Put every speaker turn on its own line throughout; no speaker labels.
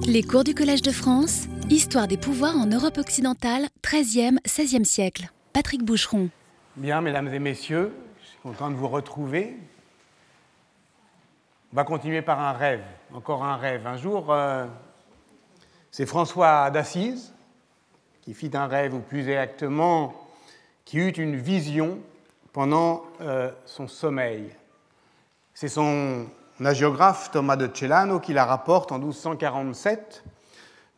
Les cours du Collège de France, Histoire des pouvoirs en Europe occidentale, 13e, 16e siècle. Patrick Boucheron.
Bien, mesdames et messieurs, je suis content de vous retrouver. On va continuer par un rêve, encore un rêve. Un jour, euh, c'est François d'Assise qui fit un rêve, ou plus exactement, qui eut une vision pendant euh, son sommeil. C'est son hagiographe Thomas de Celano qui la rapporte en 1247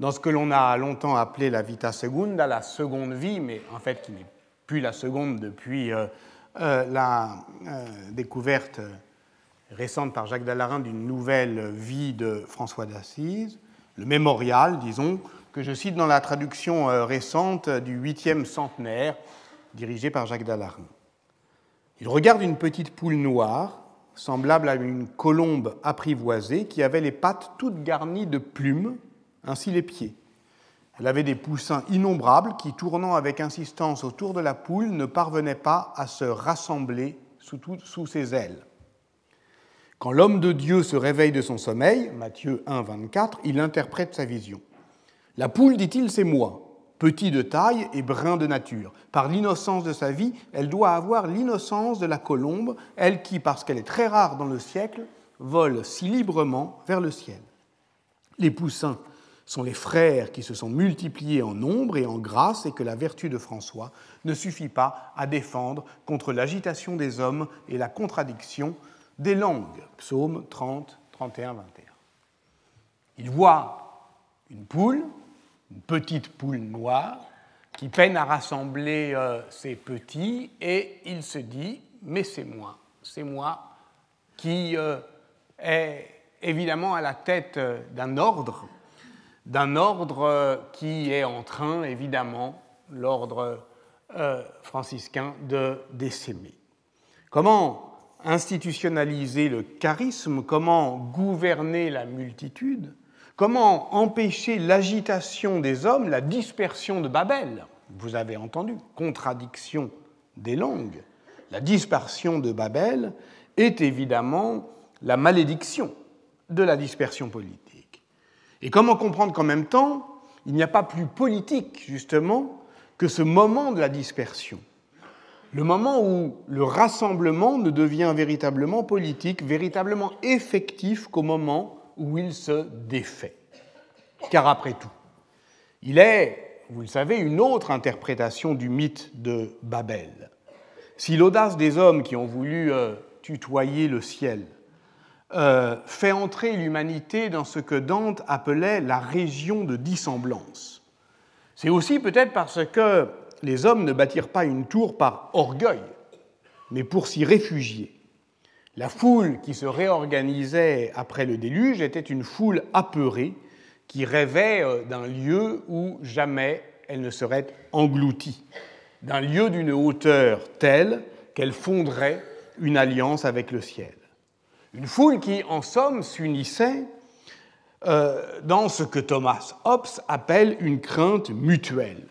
dans ce que l'on a longtemps appelé la vita segunda, la seconde vie, mais en fait qui n'est plus la seconde depuis euh, euh, la euh, découverte récente par Jacques Dallarin d'une nouvelle vie de François d'Assise, le mémorial, disons, que je cite dans la traduction récente du huitième centenaire, dirigé par Jacques Dallarin. Il regarde une petite poule noire, semblable à une colombe apprivoisée, qui avait les pattes toutes garnies de plumes, ainsi les pieds. Elle avait des poussins innombrables qui, tournant avec insistance autour de la poule, ne parvenaient pas à se rassembler sous, ses ailes. Quand l'homme de Dieu se réveille de son sommeil, Matthieu 1, 24, il interprète sa vision. La poule, dit-il, c'est moi, petit de taille et brun de nature. Par l'innocence de sa vie, elle doit avoir l'innocence de la colombe, elle qui, parce qu'elle est très rare dans le siècle, vole si librement vers le ciel. Les poussins sont les frères qui se sont multipliés en nombre et en grâce et que la vertu de François ne suffit pas à défendre contre l'agitation des hommes et la contradiction des langues. Psaume 30, 31, 21. Il voit une poule, petite poule noire, qui peine à rassembler euh, ses petits et il se dit, mais c'est moi, c'est moi qui euh, est évidemment à la tête euh, d'un ordre d'un ordre qui est en train, évidemment, l'ordre franciscain, de décémer. Comment institutionnaliser le charisme? Comment gouverner la multitude? Comment empêcher l'agitation des hommes, la dispersion de Babel? Vous avez entendu, contradiction des langues. La dispersion de Babel est évidemment la malédiction de la dispersion politique. Et comment comprendre qu'en même temps, il n'y a pas plus politique, justement, que ce moment de la dispersion Le moment où le rassemblement ne devient véritablement politique, véritablement effectif qu'au moment où il se défait. Car après tout, il est, vous le savez, une autre interprétation du mythe de Babel. Si l'audace des hommes qui ont voulu euh, tutoyer le ciel euh, fait entrer l'humanité dans ce que Dante appelait la région de dissemblance. C'est aussi peut-être parce que les hommes ne bâtirent pas une tour par orgueil, mais pour s'y réfugier. La foule qui se réorganisait après le déluge était une foule apeurée qui rêvait euh, d'un lieu où jamais elle ne serait engloutie, d'un lieu d'une hauteur telle qu'elle fonderait une alliance avec le ciel. Une foule qui, en somme, s'unissait euh, dans ce que Thomas Hobbes appelle une crainte mutuelle.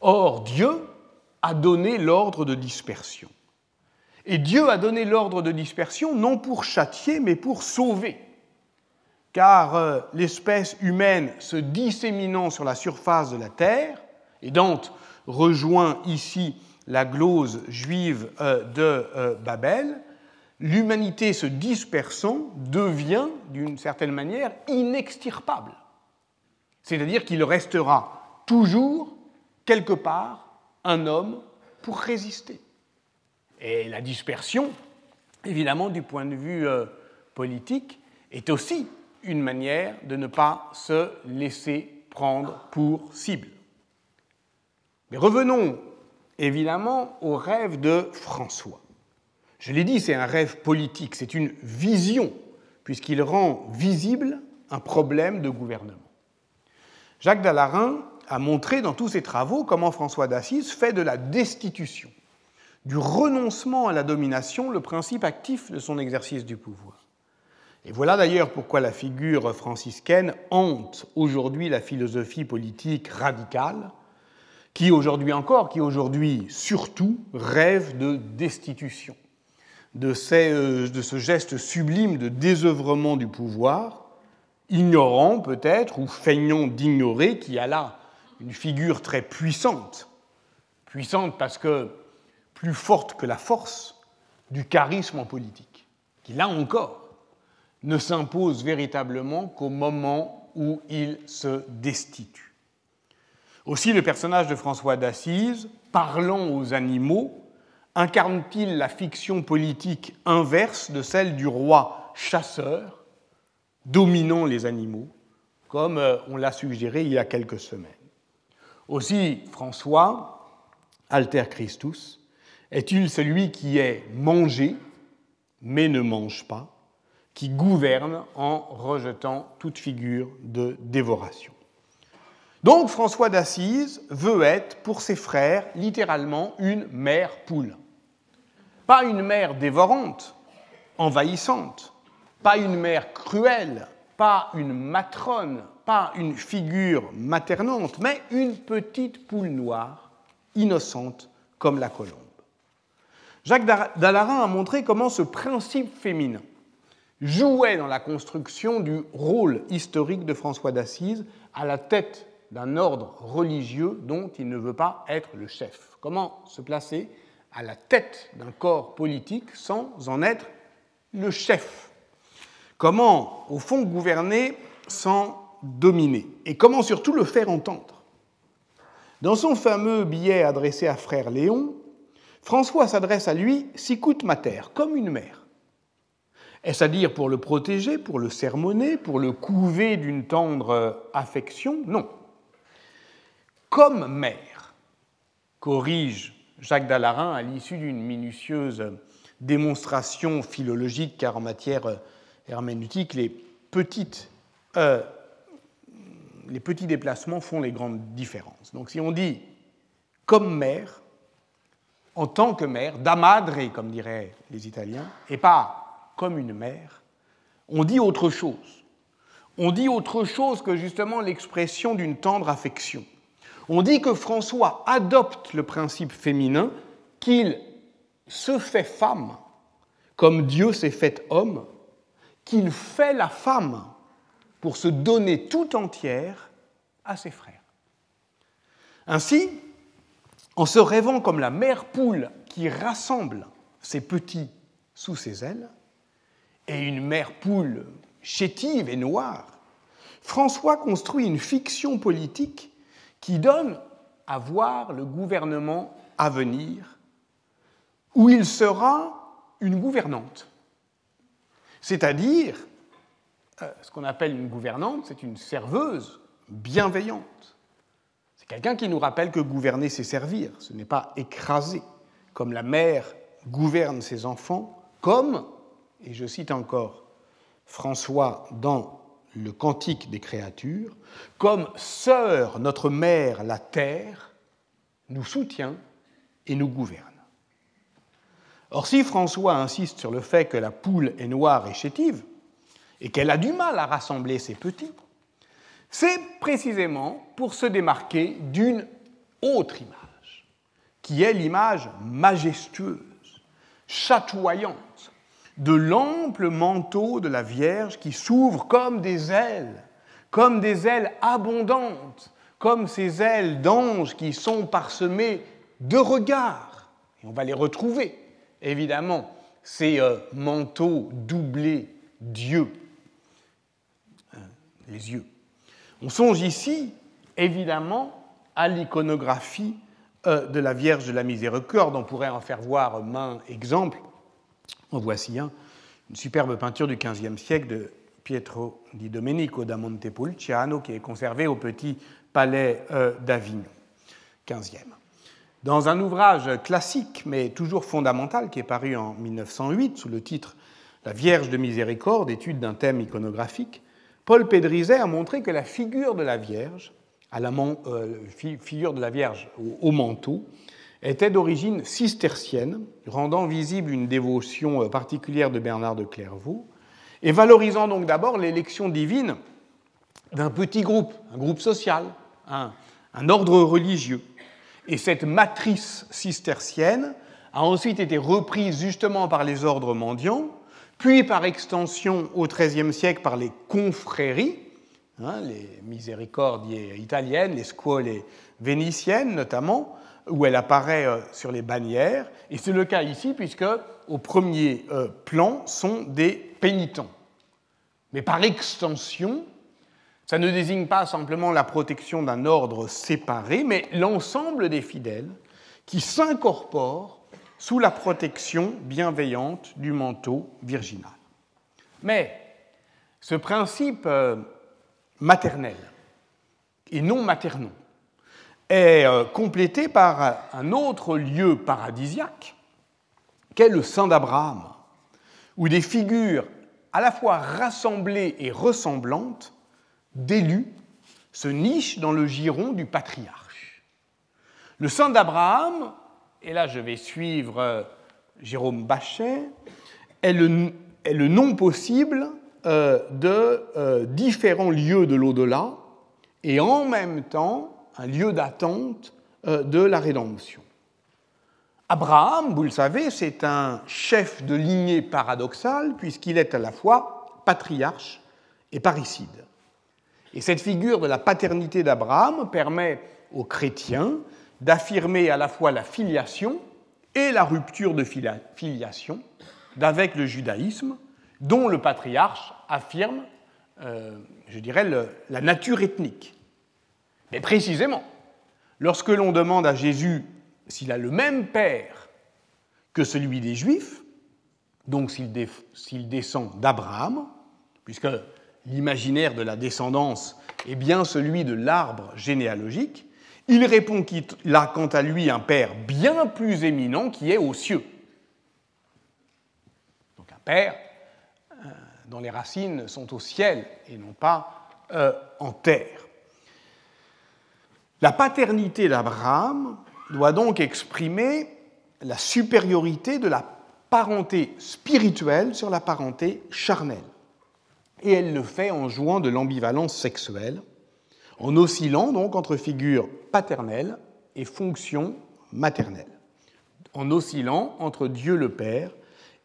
Or, Dieu a donné l'ordre de dispersion. Et Dieu a donné l'ordre de dispersion non pour châtier, mais pour sauver. Car euh, l'espèce humaine se disséminant sur la surface de la terre, et Dante rejoint ici la glose juive euh, de Babel, l'humanité se dispersant devient, d'une certaine manière, inextirpable. C'est-à-dire qu'il restera toujours, quelque part, un homme pour résister. Et la dispersion, évidemment, du point de vue euh, politique, est aussi une manière de ne pas se laisser prendre pour cible. Mais revenons évidemment au rêve de François. Je l'ai dit, c'est un rêve politique, c'est une vision, puisqu'il rend visible un problème de gouvernement. Jacques Dallarin a montré dans tous ses travaux comment François d'Assise fait de la destitution, du renoncement à la domination, le principe actif de son exercice du pouvoir. Et voilà d'ailleurs pourquoi la figure franciscaine hante aujourd'hui la philosophie politique radicale, qui aujourd'hui encore, qui aujourd'hui surtout, rêve de destitution de, euh, ce geste sublime de désœuvrement du pouvoir, ignorant peut-être, ou feignant d'ignorer, qui a là une figure très puissante. Puissante parce que plus forte que la force du charisme en politique, qui là encore ne s'impose véritablement qu'au moment où il se destitue. Aussi le personnage de François d'Assise, parlant aux animaux, incarne-t-il la fiction politique inverse de celle du roi chasseur, dominant les animaux, comme euh, on l'a suggéré il y a quelques semaines? Aussi, François, alter Christus, est-il celui qui est mangé, mais ne mange pas, qui gouverne en rejetant toute figure de dévoration Donc François d'Assise veut être, pour ses frères, littéralement une mère poule. Pas une mère dévorante, envahissante, pas une mère cruelle, pas une matrone, pas une figure maternante, mais une petite poule noire, innocente comme la colombe. Jacques Dallarin a montré comment ce principe féminin jouait dans la construction du rôle historique de François d'Assise à la tête d'un ordre religieux dont il ne veut pas être le chef. Comment se placer à la tête d'un corps politique sans en être le chef? Comment, au fond, gouverner sans dominer? Et comment surtout le faire entendre? Dans son fameux billet adressé à frère Léon, François s'adresse à lui sicut mater, comme une mère. Est-ce à dire pour le protéger, pour le sermonner, pour le couver d'une tendre affection? Non. Comme mère, corrige Jacques Dallarin à l'issue d'une minutieuse démonstration philologique, car en matière herméneutique, les, petites, euh, les petits déplacements font les grandes différences. Donc si on dit comme mère, en tant que mère, da madre, comme diraient les Italiens, et pas comme une mère, on dit autre chose. On dit autre chose que justement l'expression d'une tendre affection. On dit que François adopte le principe féminin, qu'il se fait femme comme Dieu s'est fait homme, qu'il fait la femme pour se donner tout entière à ses frères. Ainsi, en se rêvant comme la mère poule qui rassemble ses petits sous ses ailes, et une mère poule chétive et noire, François construit une fiction politique qui donne à voir le gouvernement à venir, où il sera une gouvernante. C'est-à-dire, euh, ce qu'on appelle une gouvernante, c'est une serveuse bienveillante. C'est quelqu'un qui nous rappelle que gouverner, c'est servir, ce n'est pas écraser, comme la mère gouverne ses enfants, comme, et je cite encore François dans le Cantique des créatures, comme sœur notre mère la terre nous soutient et nous gouverne. Or si François insiste sur le fait que la poule est noire et chétive, et qu'elle a du mal à rassembler ses petits, c'est précisément pour se démarquer d'une autre image, qui est l'image majestueuse, chatoyante, de l'ample manteau de la Vierge qui s'ouvre comme des ailes, comme des ailes abondantes, comme ces ailes d'anges qui sont parsemées de regards. Et on va les retrouver, évidemment, ces euh, manteaux doublés d'yeux, hein, les yeux. On songe ici, évidemment, à l'iconographie euh, de la Vierge de la Miséricorde. On pourrait en faire voir main exemple en voici un, une superbe peinture du XVe siècle de Pietro di Domenico da Montepulciano qui est conservée au Petit Palais euh, d'Avignon, XVe. Dans un ouvrage classique, mais toujours fondamental, qui est paru en 1908 sous le titre La Vierge de Miséricorde, étude d'un thème iconographique, Paul Pédrizet a montré que la figure de la Vierge, à la euh, figure de la Vierge au manteau, était d'origine cistercienne, rendant visible une dévotion euh, particulière de Bernard de Clairvaux, et valorisant donc d'abord l'élection divine d'un petit groupe, un groupe social, un, un ordre religieux. Et cette matrice cistercienne a ensuite été reprise justement par les ordres mendiants, puis par extension au XIIIe siècle par les confréries, hein, les miséricordie italiennes, les scuole vénitiennes notamment, où elle apparaît euh, sur les bannières. Et c'est le cas ici, puisque au premier euh, plan sont des pénitents. Mais par extension, ça ne désigne pas simplement la protection d'un ordre séparé, mais l'ensemble des fidèles qui s'incorporent sous la protection bienveillante du manteau virginal. Mais ce principe euh, maternel et non maternel est euh, complété par un autre lieu paradisiaque qu'est le sein d'Abraham, où des figures à la fois rassemblées et ressemblantes d'élus se nichent dans le giron du patriarche. Le sein d'Abraham, et là je vais suivre euh, Jérôme Bachet, est le, nom possible euh, de euh, différents lieux de l'au-delà et en même temps un lieu d'attente de la rédemption. Abraham, vous le savez, c'est un chef de lignée paradoxale puisqu'il est à la fois patriarche et parricide. Et cette figure de la paternité d'Abraham permet aux chrétiens d'affirmer à la fois la filiation et la rupture de filiation d'avec le judaïsme, dont le patriarche affirme, euh, je dirais, la nature ethnique. Mais précisément, lorsque l'on demande à Jésus s'il a le même père que celui des Juifs, donc s'il descend d'Abraham, puisque l'imaginaire de la descendance est bien celui de l'arbre généalogique, il répond qu'il a quant à lui un père bien plus éminent qui est aux cieux. Donc un père euh, dont les racines sont au ciel et non pas euh, en terre. La paternité d'Abraham doit donc exprimer la supériorité de la parenté spirituelle sur la parenté charnelle. Et elle le fait en jouant de l'ambivalence sexuelle, en oscillant donc entre figure paternelle et fonction maternelle, en oscillant entre Dieu le Père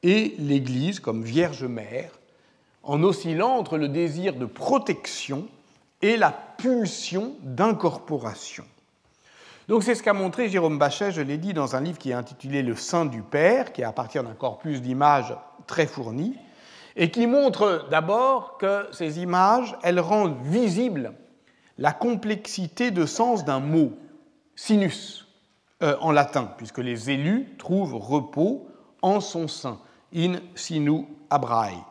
et l'Église comme Vierge Mère, en oscillant entre le désir de protection et la pulsion d'incorporation. Donc c'est ce qu'a montré Jérôme Bachet, je l'ai dit, dans un livre qui est intitulé Le sein du Père, qui est à partir d'un corpus d'images très fourni, et qui montre d'abord que ces images, elles rendent visible la complexité de sens d'un mot, sinus, euh, en latin, puisque les élus trouvent repos en son sein, in sinu abrae.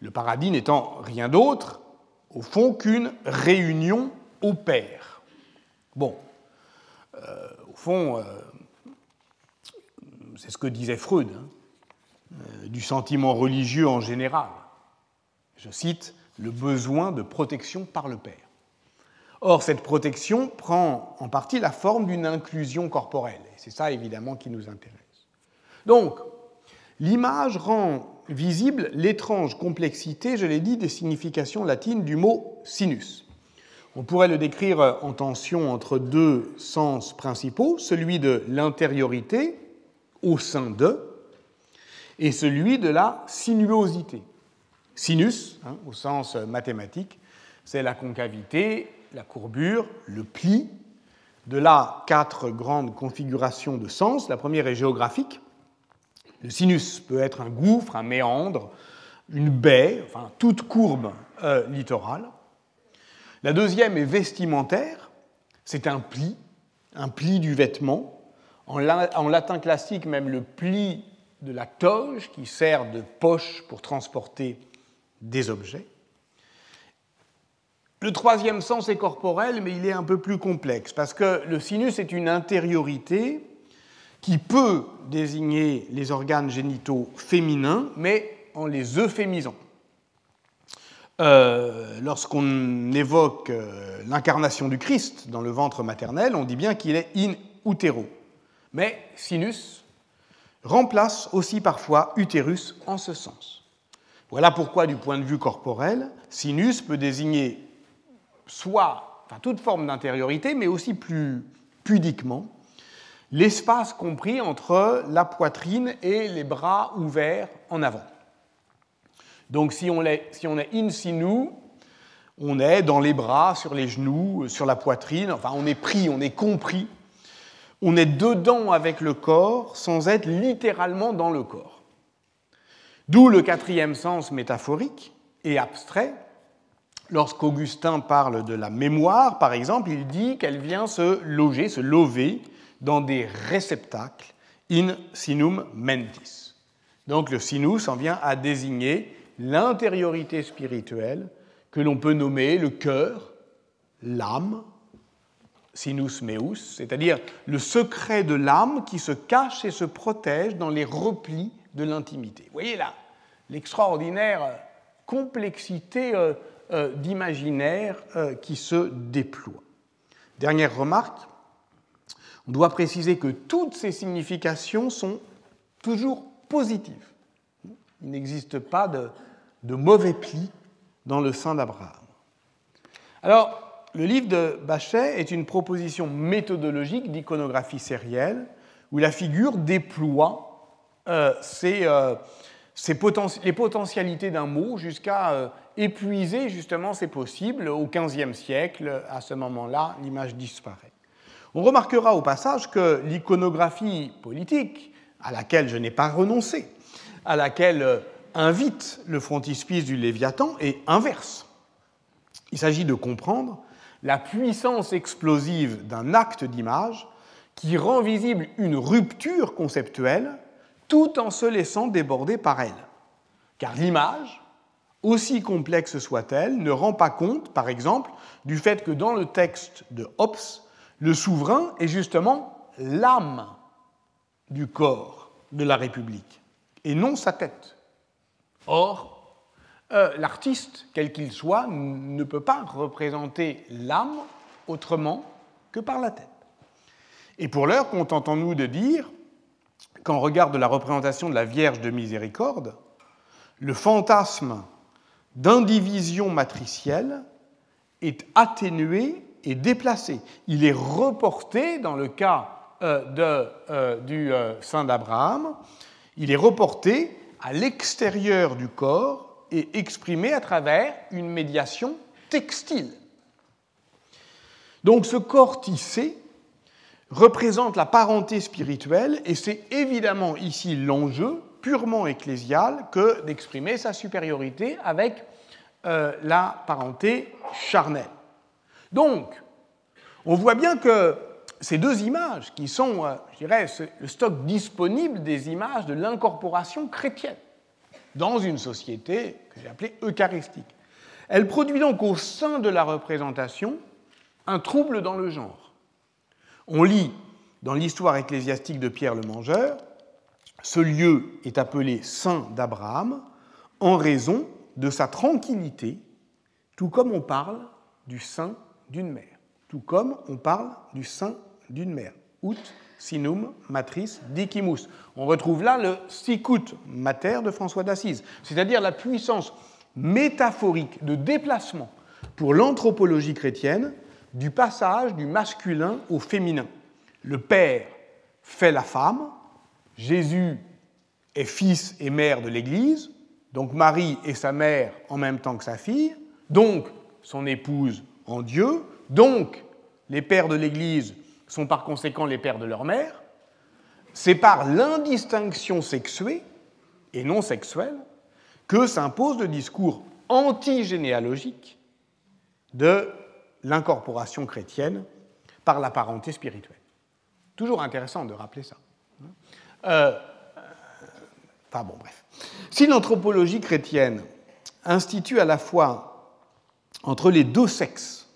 Le paradis n'étant rien d'autre au fond, qu'une réunion au père. Bon, euh, au fond, euh, c'est ce que disait Freud, hein, du sentiment religieux en général. Je cite, le besoin de protection par le père. Or, cette protection prend en partie la forme d'une inclusion corporelle, et c'est ça évidemment qui nous intéresse. Donc, l'image rend visible l'étrange complexité, je l'ai dit, des significations latines du mot sinus. On pourrait le décrire en tension entre deux sens principaux, celui de l'intériorité au sein de et celui de la sinuosité. Sinus, hein, au sens mathématique, c'est la concavité, la courbure, le pli. De là, quatre grandes configurations de sens. La première est géographique, le sinus peut être un gouffre, un méandre, une baie, enfin toute courbe euh, littorale. La deuxième est vestimentaire, c'est un pli, un pli du vêtement. En, latin classique, même le pli de la toge qui sert de poche pour transporter des objets. Le troisième sens est corporel, mais il est un peu plus complexe, parce que le sinus est une intériorité qui peut désigner les organes génitaux féminins, mais en les euphémisant. Euh, lorsqu'on évoque euh, l'incarnation du Christ dans le ventre maternel, on dit bien qu'il est in utero. Mais sinus remplace aussi parfois utérus en ce sens. Voilà pourquoi, du point de vue corporel, sinus peut désigner soit enfin, toute forme d'intériorité, mais aussi plus pudiquement l'espace compris entre la poitrine et les bras ouverts en avant. Donc si on est, si on est in situ, On est dans les bras, sur les genoux, sur la poitrine, enfin on est pris, on est compris. On est dedans avec le corps sans être littéralement dans le corps. D'où le quatrième sens métaphorique et abstrait. Lorsqu'Augustin parle de la mémoire, par exemple, il dit qu'elle vient se loger, se lover dans des réceptacles in sinum mentis. Donc le sinus en vient à désigner l'intériorité spirituelle que l'on peut nommer le cœur, l'âme, sinus meus, c'est-à-dire le secret de l'âme qui se cache et se protège dans les replis de l'intimité. Vous voyez là l'extraordinaire complexité euh, d'imaginaire euh, qui se déploie. Dernière remarque, on doit préciser que toutes ces significations sont toujours positives. Il n'existe pas de, mauvais plis dans le sein d'Abraham. Alors, le livre de Bachet est une proposition méthodologique d'iconographie sérielle où la figure déploie euh, euh, les potentialités d'un mot jusqu'à euh, épuiser justement ses possibles. Au XVe siècle, à ce moment-là, l'image disparaît. On remarquera au passage que l'iconographie politique, à laquelle je n'ai pas renoncé, à laquelle invite le frontispice du Léviathan est inverse. Il s'agit de comprendre la puissance explosive d'un acte d'image qui rend visible une rupture conceptuelle tout en se laissant déborder par elle. Car l'image, aussi complexe soit-elle, ne rend pas compte, par exemple, du fait que dans le texte de Hobbes, le souverain est justement l'âme du corps de la République, et non sa tête. Or, euh, l'artiste, quel qu'il soit, ne peut pas représenter l'âme autrement que par la tête. Et pour l'heure, contentons-nous de dire qu'en regard de la représentation de la Vierge de Miséricorde, le fantasme d'indivision matricielle est atténué et déplacé. Il est reporté dans le cas euh, euh, du Saint d'Abraham, il est reporté à l'extérieur du corps et exprimé à travers une médiation textile. Donc ce corps tissé représente la parenté spirituelle et c'est évidemment ici l'enjeu purement ecclésial que d'exprimer sa supériorité avec euh, la parenté charnelle. Donc, on voit bien que ces deux images, qui sont, euh, je dirais, le stock disponible des images de l'incorporation chrétienne dans une société que j'ai appelée eucharistique, elle produit donc au sein de la représentation un trouble dans le genre. On lit dans l'histoire ecclésiastique de Pierre le Mangeur, ce lieu est appelé Saint d'Abraham en raison de sa tranquillité, tout comme on parle du sein d'une mère, tout comme on parle du sein d'une mère. Ut sinum matris dicimus. On retrouve là le sicut mater de François d'Assise, c'est-à-dire la puissance métaphorique de déplacement pour l'anthropologie chrétienne du passage du masculin au féminin. Le père fait la femme, Jésus est fils et mère de l'Église, donc Marie est sa mère en même temps que sa fille, donc son épouse en Dieu, donc les pères de l'Église sont par conséquent les pères de leur mère, c'est par l'indistinction sexuée et non sexuelle que s'impose le discours antigénéalogique de l'incorporation chrétienne par la parenté spirituelle. Toujours intéressant de rappeler ça. Euh, enfin bon, bref. Si l'anthropologie chrétienne institue à la fois entre les deux sexes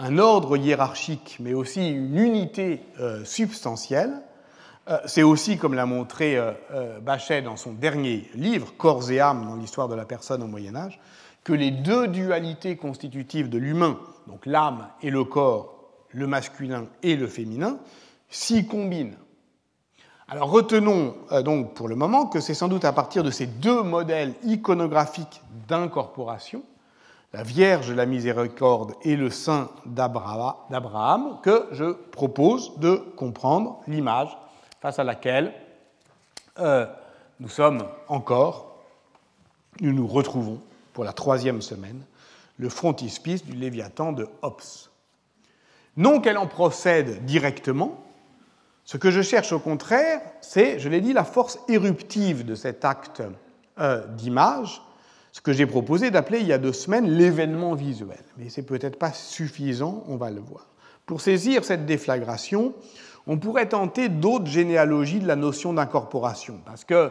un ordre hiérarchique, mais aussi une unité euh, substantielle. Euh, c'est aussi, comme l'a montré Bachet dans son dernier livre, Corps et âme dans l'histoire de la personne au Moyen Âge, que les deux dualités constitutives de l'humain, donc l'âme et le corps, le masculin et le féminin, s'y combinent. Alors retenons donc pour le moment que c'est sans doute à partir de ces deux modèles iconographiques d'incorporation la Vierge la Miséricorde et le Saint d'Abraham, que je propose de comprendre l'image face à laquelle euh, nous sommes encore, nous nous retrouvons pour la troisième semaine le frontispice du Léviathan de Hobbes. Non qu'elle en procède directement, ce que je cherche au contraire, c'est, je l'ai dit, la force éruptive de cet acte euh, d'image, ce que j'ai proposé d'appeler il y a deux semaines l'événement visuel. Mais c'est peut-être pas suffisant, on va le voir. Pour saisir cette déflagration, on pourrait tenter d'autres généalogies de la notion d'incorporation, parce qu'il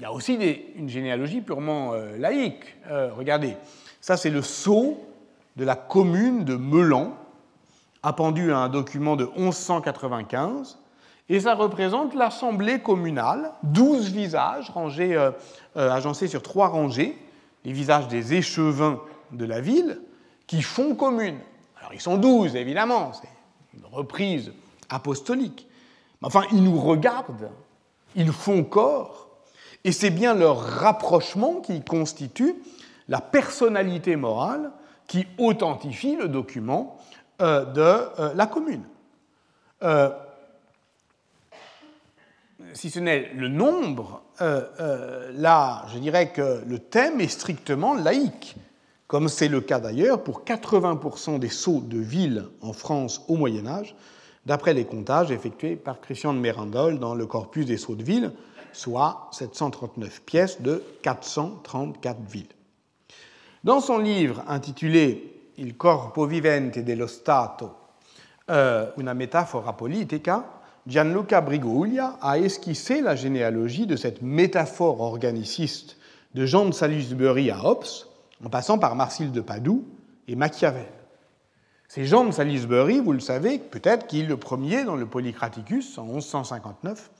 y a aussi une généalogie purement euh, laïque. Euh, regardez, ça c'est le sceau de la commune de Melan, appendu à un document de 1195, et ça représente l'assemblée communale, 12 visages rangés, euh, euh, agencés sur trois rangées, les visages des échevins de la ville, qui font commune. Alors ils sont 12, évidemment, c'est une reprise apostolique. Mais enfin, ils nous regardent, ils font corps, et c'est bien leur rapprochement qui constitue la personnalité morale qui authentifie le document euh, de la commune si ce n'est le nombre, euh, euh, là, je dirais que le thème est strictement laïque, comme c'est le cas d'ailleurs pour 80% des sceaux de ville en France au Moyen Âge, d'après les comptages effectués par Christian de Mérandol dans le corpus des sceaux de ville, soit 739 pièces de 434 villes. Dans son livre intitulé Il corpo vivente dello Stato, euh, una metafora politica, Gianluca Briguglia a esquissé la généalogie de cette métaphore organiciste de Jean de Salisbury à Hobbes, en passant par Marcille de Padoue et Machiavel. C'est Jean de Salisbury, vous le savez, peut-être qui, le premier dans le Polycraticus en 1159,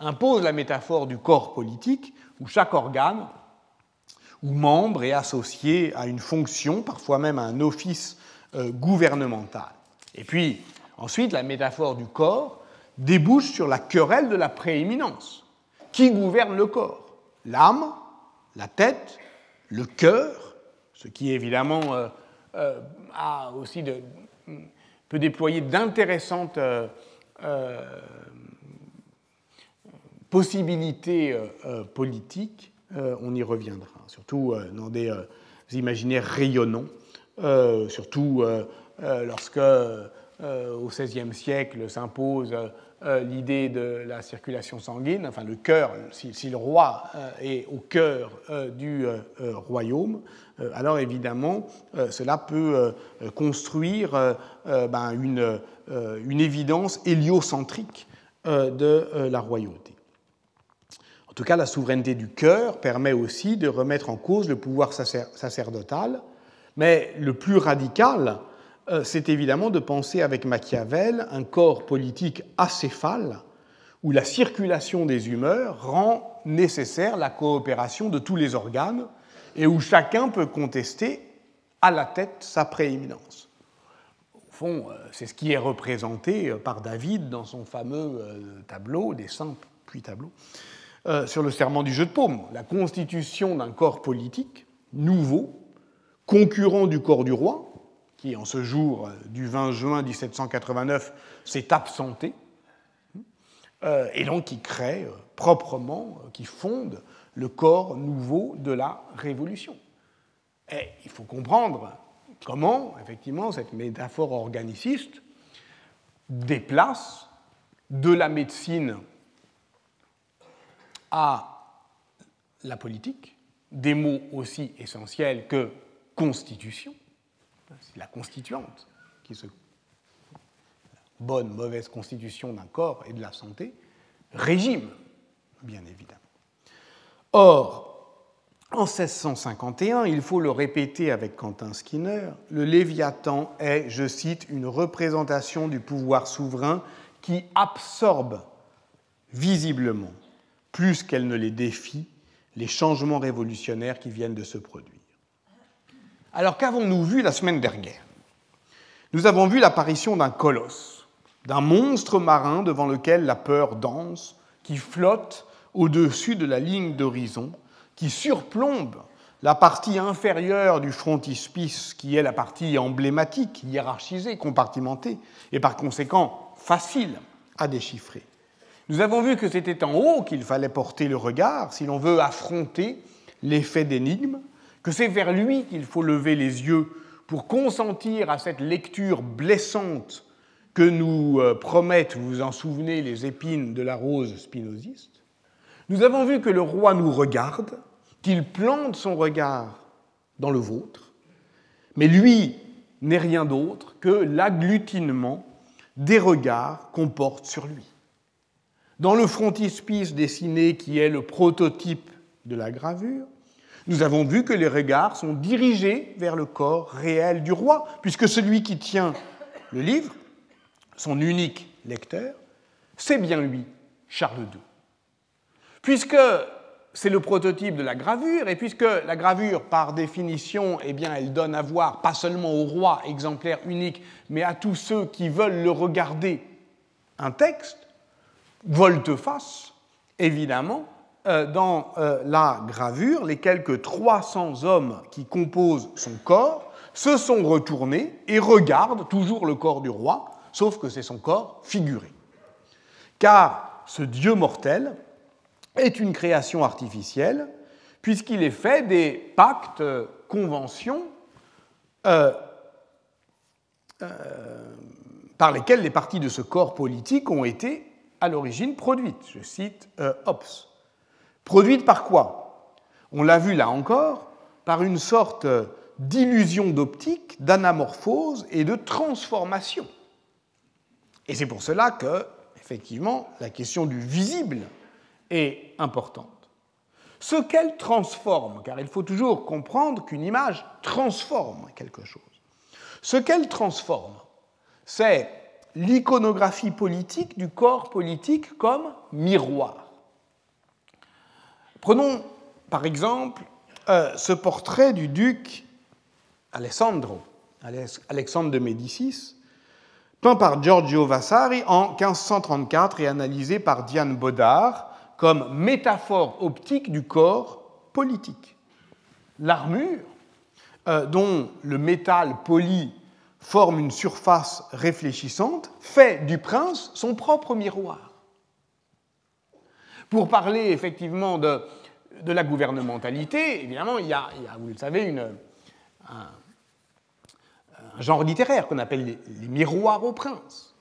impose la métaphore du corps politique où chaque organe ou membre est associé à une fonction, parfois même à un office euh, gouvernemental. Et puis, ensuite, la métaphore du corps débouche sur la querelle de la prééminence. Qui gouverne le corps? L'âme, la tête, le cœur, ce qui évidemment euh, euh, a aussi peut déployer d'intéressantes possibilités politiques. On y reviendra, surtout dans des imaginaires rayonnants, surtout lorsque au XVIe siècle s'impose euh, l'idée de la circulation sanguine, enfin le cœur, si, le roi euh, est au cœur euh, du royaume, alors évidemment cela peut construire ben, une, une, évidence héliocentrique de la royauté. Tout cas, la souveraineté du cœur permet aussi de remettre en cause le pouvoir sacerdotal, mais le plus radical, euh, c'est évidemment de penser avec Machiavel un corps politique acéphale où la circulation des humeurs rend nécessaire la coopération de tous les organes et où chacun peut contester à la tête sa prééminence. Au fond, euh, c'est ce qui est représenté euh, par David dans son fameux tableau, dessin puis tableau, sur le serment du jeu de paume, la constitution d'un corps politique nouveau, concurrent du corps du roi, qui, en ce jour euh, du 20 juin 1789, s'est absenté, euh, et donc qui crée euh, proprement, qui fonde le corps nouveau de la Révolution. Et il faut comprendre comment, effectivement, cette métaphore organiciste déplace de la médecine à la politique, des mots aussi essentiels que constitution, c'est la constituante qui se bonne, mauvaise constitution d'un corps et de la santé, régime, bien évidemment. Or, en 1651, il faut le répéter avec Quentin Skinner, le Léviathan est, je cite, une représentation du pouvoir souverain qui absorbe visiblement, plus qu'elle ne les défie, les changements révolutionnaires qui viennent de se produire. Alors qu'avons-nous vu la semaine dernière? Nous avons vu l'apparition d'un colosse, d'un monstre marin devant lequel la peur danse, qui flotte au-dessus de la ligne d'horizon, qui surplombe la partie inférieure du frontispice, qui est la partie emblématique, hiérarchisée, compartimentée, et par conséquent facile à déchiffrer. Nous avons vu que c'était en haut qu'il fallait porter le regard si l'on veut affronter l'effet d'énigme, que c'est vers lui qu'il faut lever les yeux pour consentir à cette lecture blessante que nous euh, promettent, vous vous en souvenez, les épines de la rose spinoziste, nous avons vu que le roi nous regarde, qu'il plante son regard dans le vôtre, mais lui n'est rien d'autre que l'agglutinement des regards qu'on porte sur lui. Dans le frontispice dessiné qui est le prototype de la gravure, nous avons vu que les regards sont dirigés vers le corps réel du roi, puisque celui qui tient le livre, son unique lecteur, c'est bien lui, Charles II. Puisque c'est le prototype de la gravure, et puisque la gravure, par définition, eh elle donne à voir pas seulement au roi, exemplaire unique, mais à tous ceux qui veulent le regarder, un texte, volte-face, évidemment, euh, dans euh, la gravure, les quelques 300 hommes qui composent son corps se sont retournés et regardent toujours le corps du roi, sauf que c'est son corps figuré. Car ce Dieu mortel est une création artificielle, puisqu'il est fait des pactes, conventions, euh, par lesquels les parties de ce corps politique ont été à l'origine produites. Je cite Hobbes. Produite par quoi? On l'a vu là encore, par une sorte d'illusion d'optique, d'anamorphose et de transformation. Et c'est pour cela que, effectivement, la question du visible est importante. Ce qu'elle transforme, car il faut toujours comprendre qu'une image transforme quelque chose. Ce qu'elle transforme, c'est l'iconographie politique du corps politique comme miroir. Prenons par exemple euh, ce portrait du duc Alessandro, Alexandre de Médicis, peint par Giorgio Vasari en 1534 et analysé par Diane Baudard comme métaphore optique du corps politique. L'armure, euh, dont le métal poli forme une surface réfléchissante, fait du prince son propre miroir. Pour parler effectivement de, la gouvernementalité, évidemment, il y, a, vous le savez, un, genre littéraire qu'on appelle les, miroirs aux princes.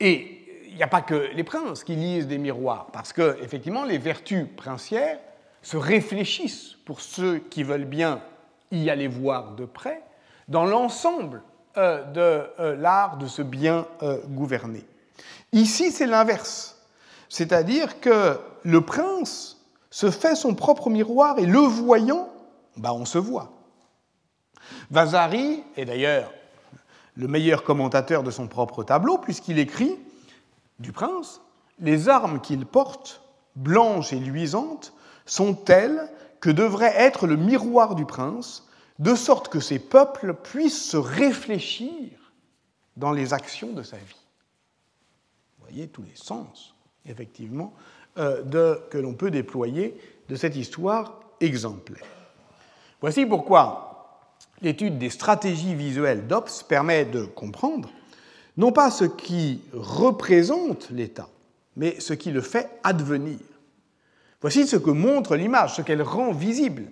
Et il n'y a pas que les princes qui lisent des miroirs, parce que, effectivement, les vertus princières se réfléchissent pour ceux qui veulent bien y aller voir de près dans l'ensemble de euh, l'art de se bien euh, gouverner. Ici, c'est l'inverse. C'est-à-dire que le prince se fait son propre miroir et le voyant, bah on se voit. Vasari est d'ailleurs le meilleur commentateur de son propre tableau, puisqu'il écrit du prince Les armes qu'il porte, blanches et luisantes, sont telles que devrait être le miroir du prince, de sorte que ses peuples puissent se réfléchir dans les actions de sa vie. Vous voyez tous les sens effectivement, euh, que l'on peut déployer de cette histoire exemplaire. Voici pourquoi l'étude des stratégies visuelles d'Ops permet de comprendre non pas ce qui représente l'État, mais ce qui le fait advenir. Voici ce que montre l'image, ce qu'elle rend visible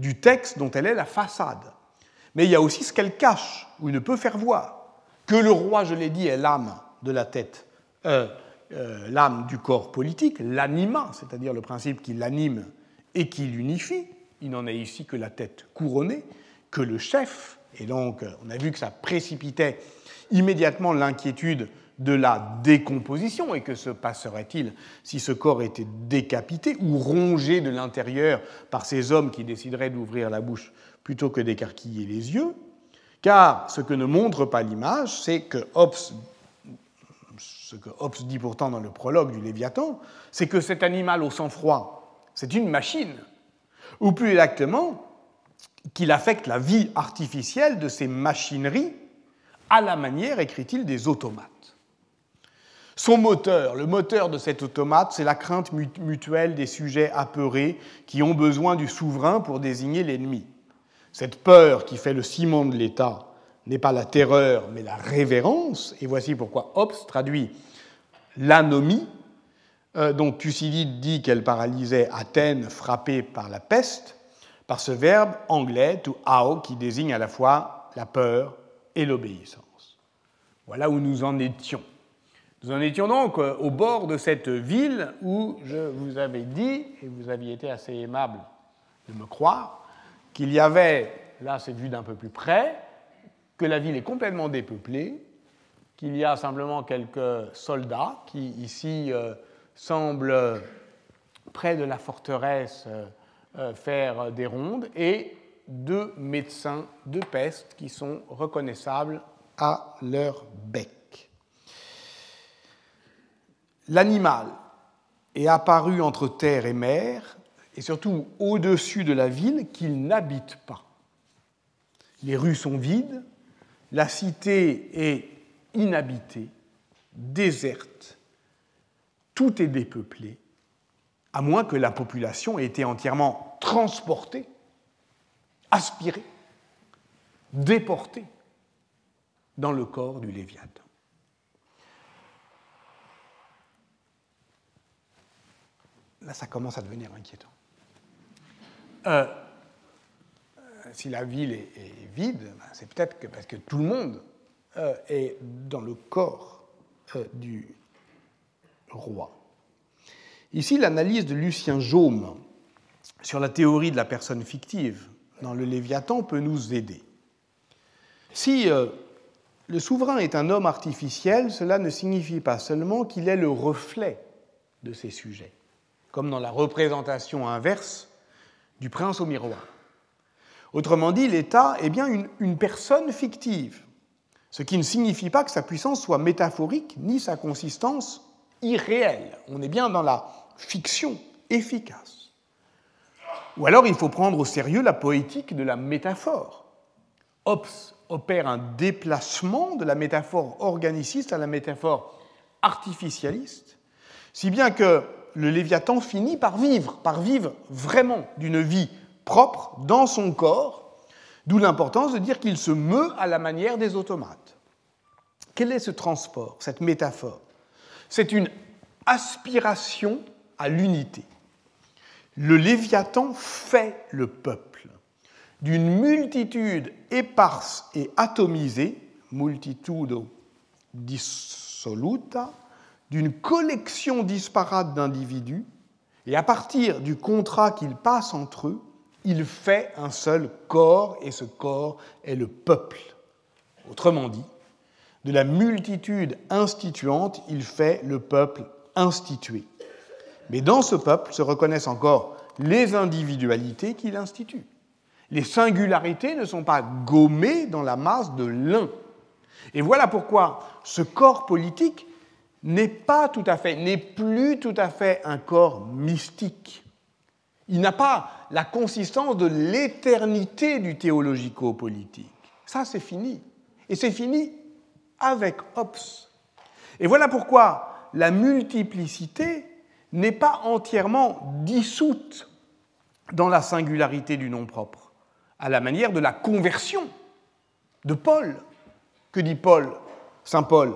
du texte dont elle est la façade. Mais il y a aussi ce qu'elle cache ou ne peut faire voir. Que le roi, je l'ai dit, est l'âme de la tête euh, euh, l'âme du corps politique, l'anima, c'est-à-dire le principe qui l'anime et qui l'unifie. Il n'en est ici que la tête couronnée, que le chef, et donc on a vu que ça précipitait immédiatement l'inquiétude de la décomposition, et que se passerait-il si ce corps était décapité ou rongé de l'intérieur par ces hommes qui décideraient d'ouvrir la bouche plutôt que d'écarquiller les yeux? Car ce que ne montre pas l'image, c'est que Hobbes ce que Hobbes dit pourtant dans le prologue du Léviathan, c'est que cet animal au sang-froid, c'est une machine, ou plus exactement, qu'il affecte la vie artificielle de ces machineries à la manière, écrit-il, des automates. Son moteur, le moteur de cet automate, c'est la crainte mutuelle des sujets apeurés qui ont besoin du souverain pour désigner l'ennemi. Cette peur qui fait le ciment de l'État n'est pas la terreur, mais la révérence. Et voici pourquoi Hobbes traduit l'anomie, euh, dont Thucydide dit qu'elle paralysait Athènes frappée par la peste, par ce verbe anglais to how qui désigne à la fois la peur et l'obéissance. Voilà où nous en étions. Nous en étions donc euh, au bord de cette ville où je vous avais dit, et vous aviez été assez aimable de me croire, qu'il y avait, là c'est vu d'un peu plus près, que la ville est complètement dépeuplée, qu'il y a simplement quelques soldats qui ici euh, semblent près de la forteresse euh, euh, faire des rondes et deux médecins de peste qui sont reconnaissables à leur bec. L'animal est apparu entre terre et mer et surtout au-dessus de la ville qu'il n'habite pas. Les rues sont vides, la cité est inhabitée, déserte, tout est dépeuplé, à moins que la population ait été entièrement transportée, aspirée, déportée dans le corps du Léviathan. Là, ça commence à devenir inquiétant. Euh, si la ville est, vide, ben, c'est peut-être que parce que tout le monde euh, est dans le corps euh, du roi. Ici, l'analyse de Lucien Jaume sur la théorie de la personne fictive dans le Léviathan peut nous aider. Si le souverain est un homme artificiel, cela ne signifie pas seulement qu'il est le reflet de ses sujets, comme dans la représentation inverse du prince au miroir. Autrement dit, l'État est bien une, personne fictive, ce qui ne signifie pas que sa puissance soit métaphorique ni sa consistance irréelle. On est bien dans la fiction efficace. Ou alors il faut prendre au sérieux la poétique de la métaphore. Hobbes opère un déplacement de la métaphore organiciste à la métaphore artificialiste, si bien que le Léviathan finit par vivre, par vivre vraiment d'une vie propre dans son corps, d'où l'importance de dire qu'il se meut à la manière des automates. Quel est ce transport, cette métaphore? C'est une aspiration à l'unité. Le Léviathan fait le peuple d'une multitude éparse et atomisée, multitudo dissoluta, d'une collection disparate d'individus, et à partir du contrat qu'il passe entre eux, il fait un seul corps, et ce corps est le peuple. Autrement dit, de la multitude instituante, il fait le peuple institué. Mais dans ce peuple se reconnaissent encore les individualités qu'il institue. Les singularités ne sont pas gommées dans la masse de l'un. Et voilà pourquoi ce corps politique n'est pas tout à fait, n'est plus tout à fait un corps mystique. Il n'a pas la consistance de l'éternité du théologico-politique. Ça, c'est fini. Et c'est fini avec Hobbes. Et voilà pourquoi la multiplicité n'est pas entièrement dissoute dans la singularité du nom propre, à la manière de la conversion de Paul. Que dit Paul, Saint Paul,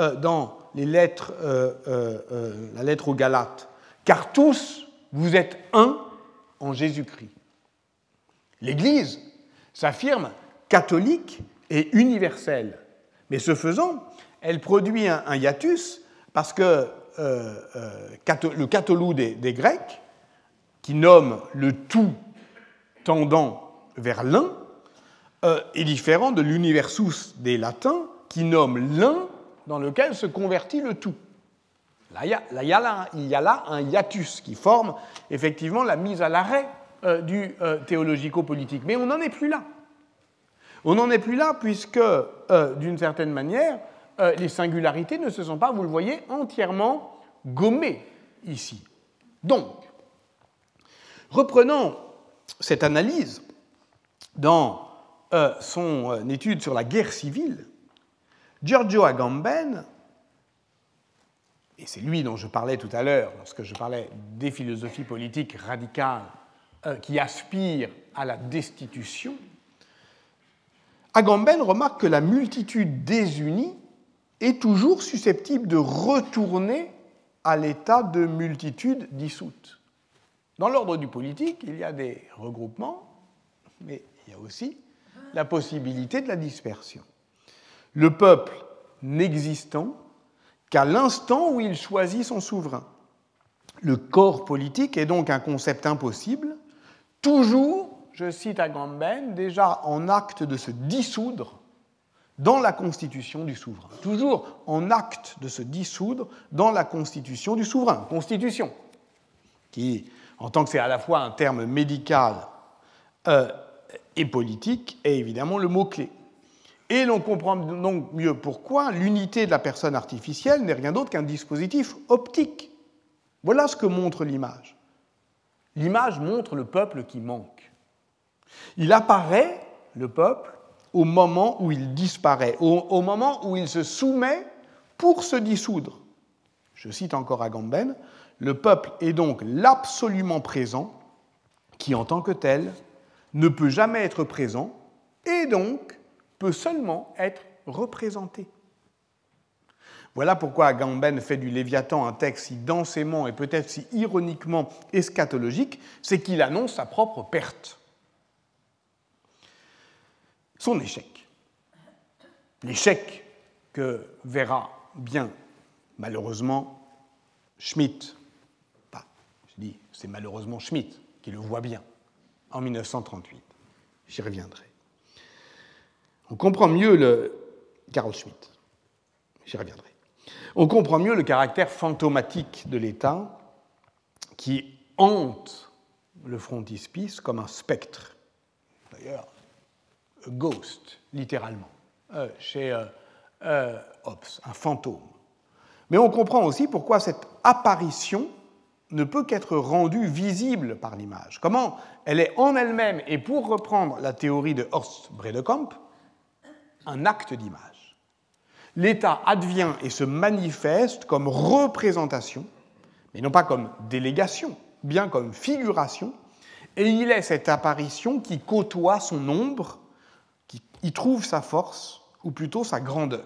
euh, dans lettres, euh, euh, la lettre aux Galates Car tous, vous êtes un en Jésus-Christ. L'Église s'affirme catholique et universelle, mais ce faisant, elle produit un, hiatus parce que euh, euh, le catholou des, Grecs, qui nomme le tout tendant vers l'un, euh, est différent de l'universus des latins, qui nomme l'un dans lequel se convertit le tout. Là, il, y a, là, un hiatus qui forme effectivement la mise à l'arrêt euh, du euh, théologico-politique. Mais on n'en est plus là. On n'en est plus là puisque, euh, d'une certaine manière, les singularités ne se sont pas, vous le voyez, entièrement gommées ici. Donc, reprenons cette analyse dans son étude sur la guerre civile. Giorgio Agamben et c'est lui dont je parlais tout à l'heure lorsque je parlais des philosophies politiques radicales euh, qui aspirent à la destitution, Agamben remarque que la multitude désunie est toujours susceptible de retourner à l'état de multitude dissoute. Dans l'ordre du politique, il y a des regroupements mais il y a aussi la possibilité de la dispersion. Le peuple n'existant qu'à l'instant où il choisit son souverain. Le corps politique est donc un concept impossible, toujours, je cite Agamben, déjà en acte de se dissoudre dans la constitution du souverain. Toujours en acte de se dissoudre dans la constitution du souverain. Constitution, qui, en tant que c'est à la fois un terme médical euh, et politique, est évidemment le mot-clé. Et l'on comprend donc mieux pourquoi l'unité de la personne artificielle n'est rien d'autre qu'un dispositif optique. Voilà ce que montre l'image. L'image montre le peuple qui manque. Il apparaît, le peuple, au moment où il disparaît, au, moment où il se soumet pour se dissoudre. Je cite encore Agamben, le peuple est donc l'absolument présent qui, en tant que tel, ne peut jamais être présent et donc peut seulement être représenté. Voilà pourquoi Agamben fait du Léviathan un texte si densément et peut-être si ironiquement eschatologique, c'est qu'il annonce sa propre perte. Son échec. L'échec que verra bien, malheureusement, Schmitt. Enfin, je dis, c'est malheureusement Schmitt qui le voit bien, en 1938. J'y reviendrai. On comprend mieux le. Schmitt. On comprend mieux le caractère fantomatique de l'État qui hante le frontispice comme un spectre. D'ailleurs, ghost, littéralement, euh, chez euh, euh, Hobbes, un fantôme. Mais on comprend aussi pourquoi cette apparition ne peut qu'être rendue visible par l'image. Comment elle est en elle-même, et pour reprendre la théorie de Horst Bredekamp, un acte d'image. L'État advient et se manifeste comme représentation, mais non pas comme délégation, bien comme figuration, et il est cette apparition qui côtoie son ombre, qui y trouve sa force, ou plutôt sa grandeur.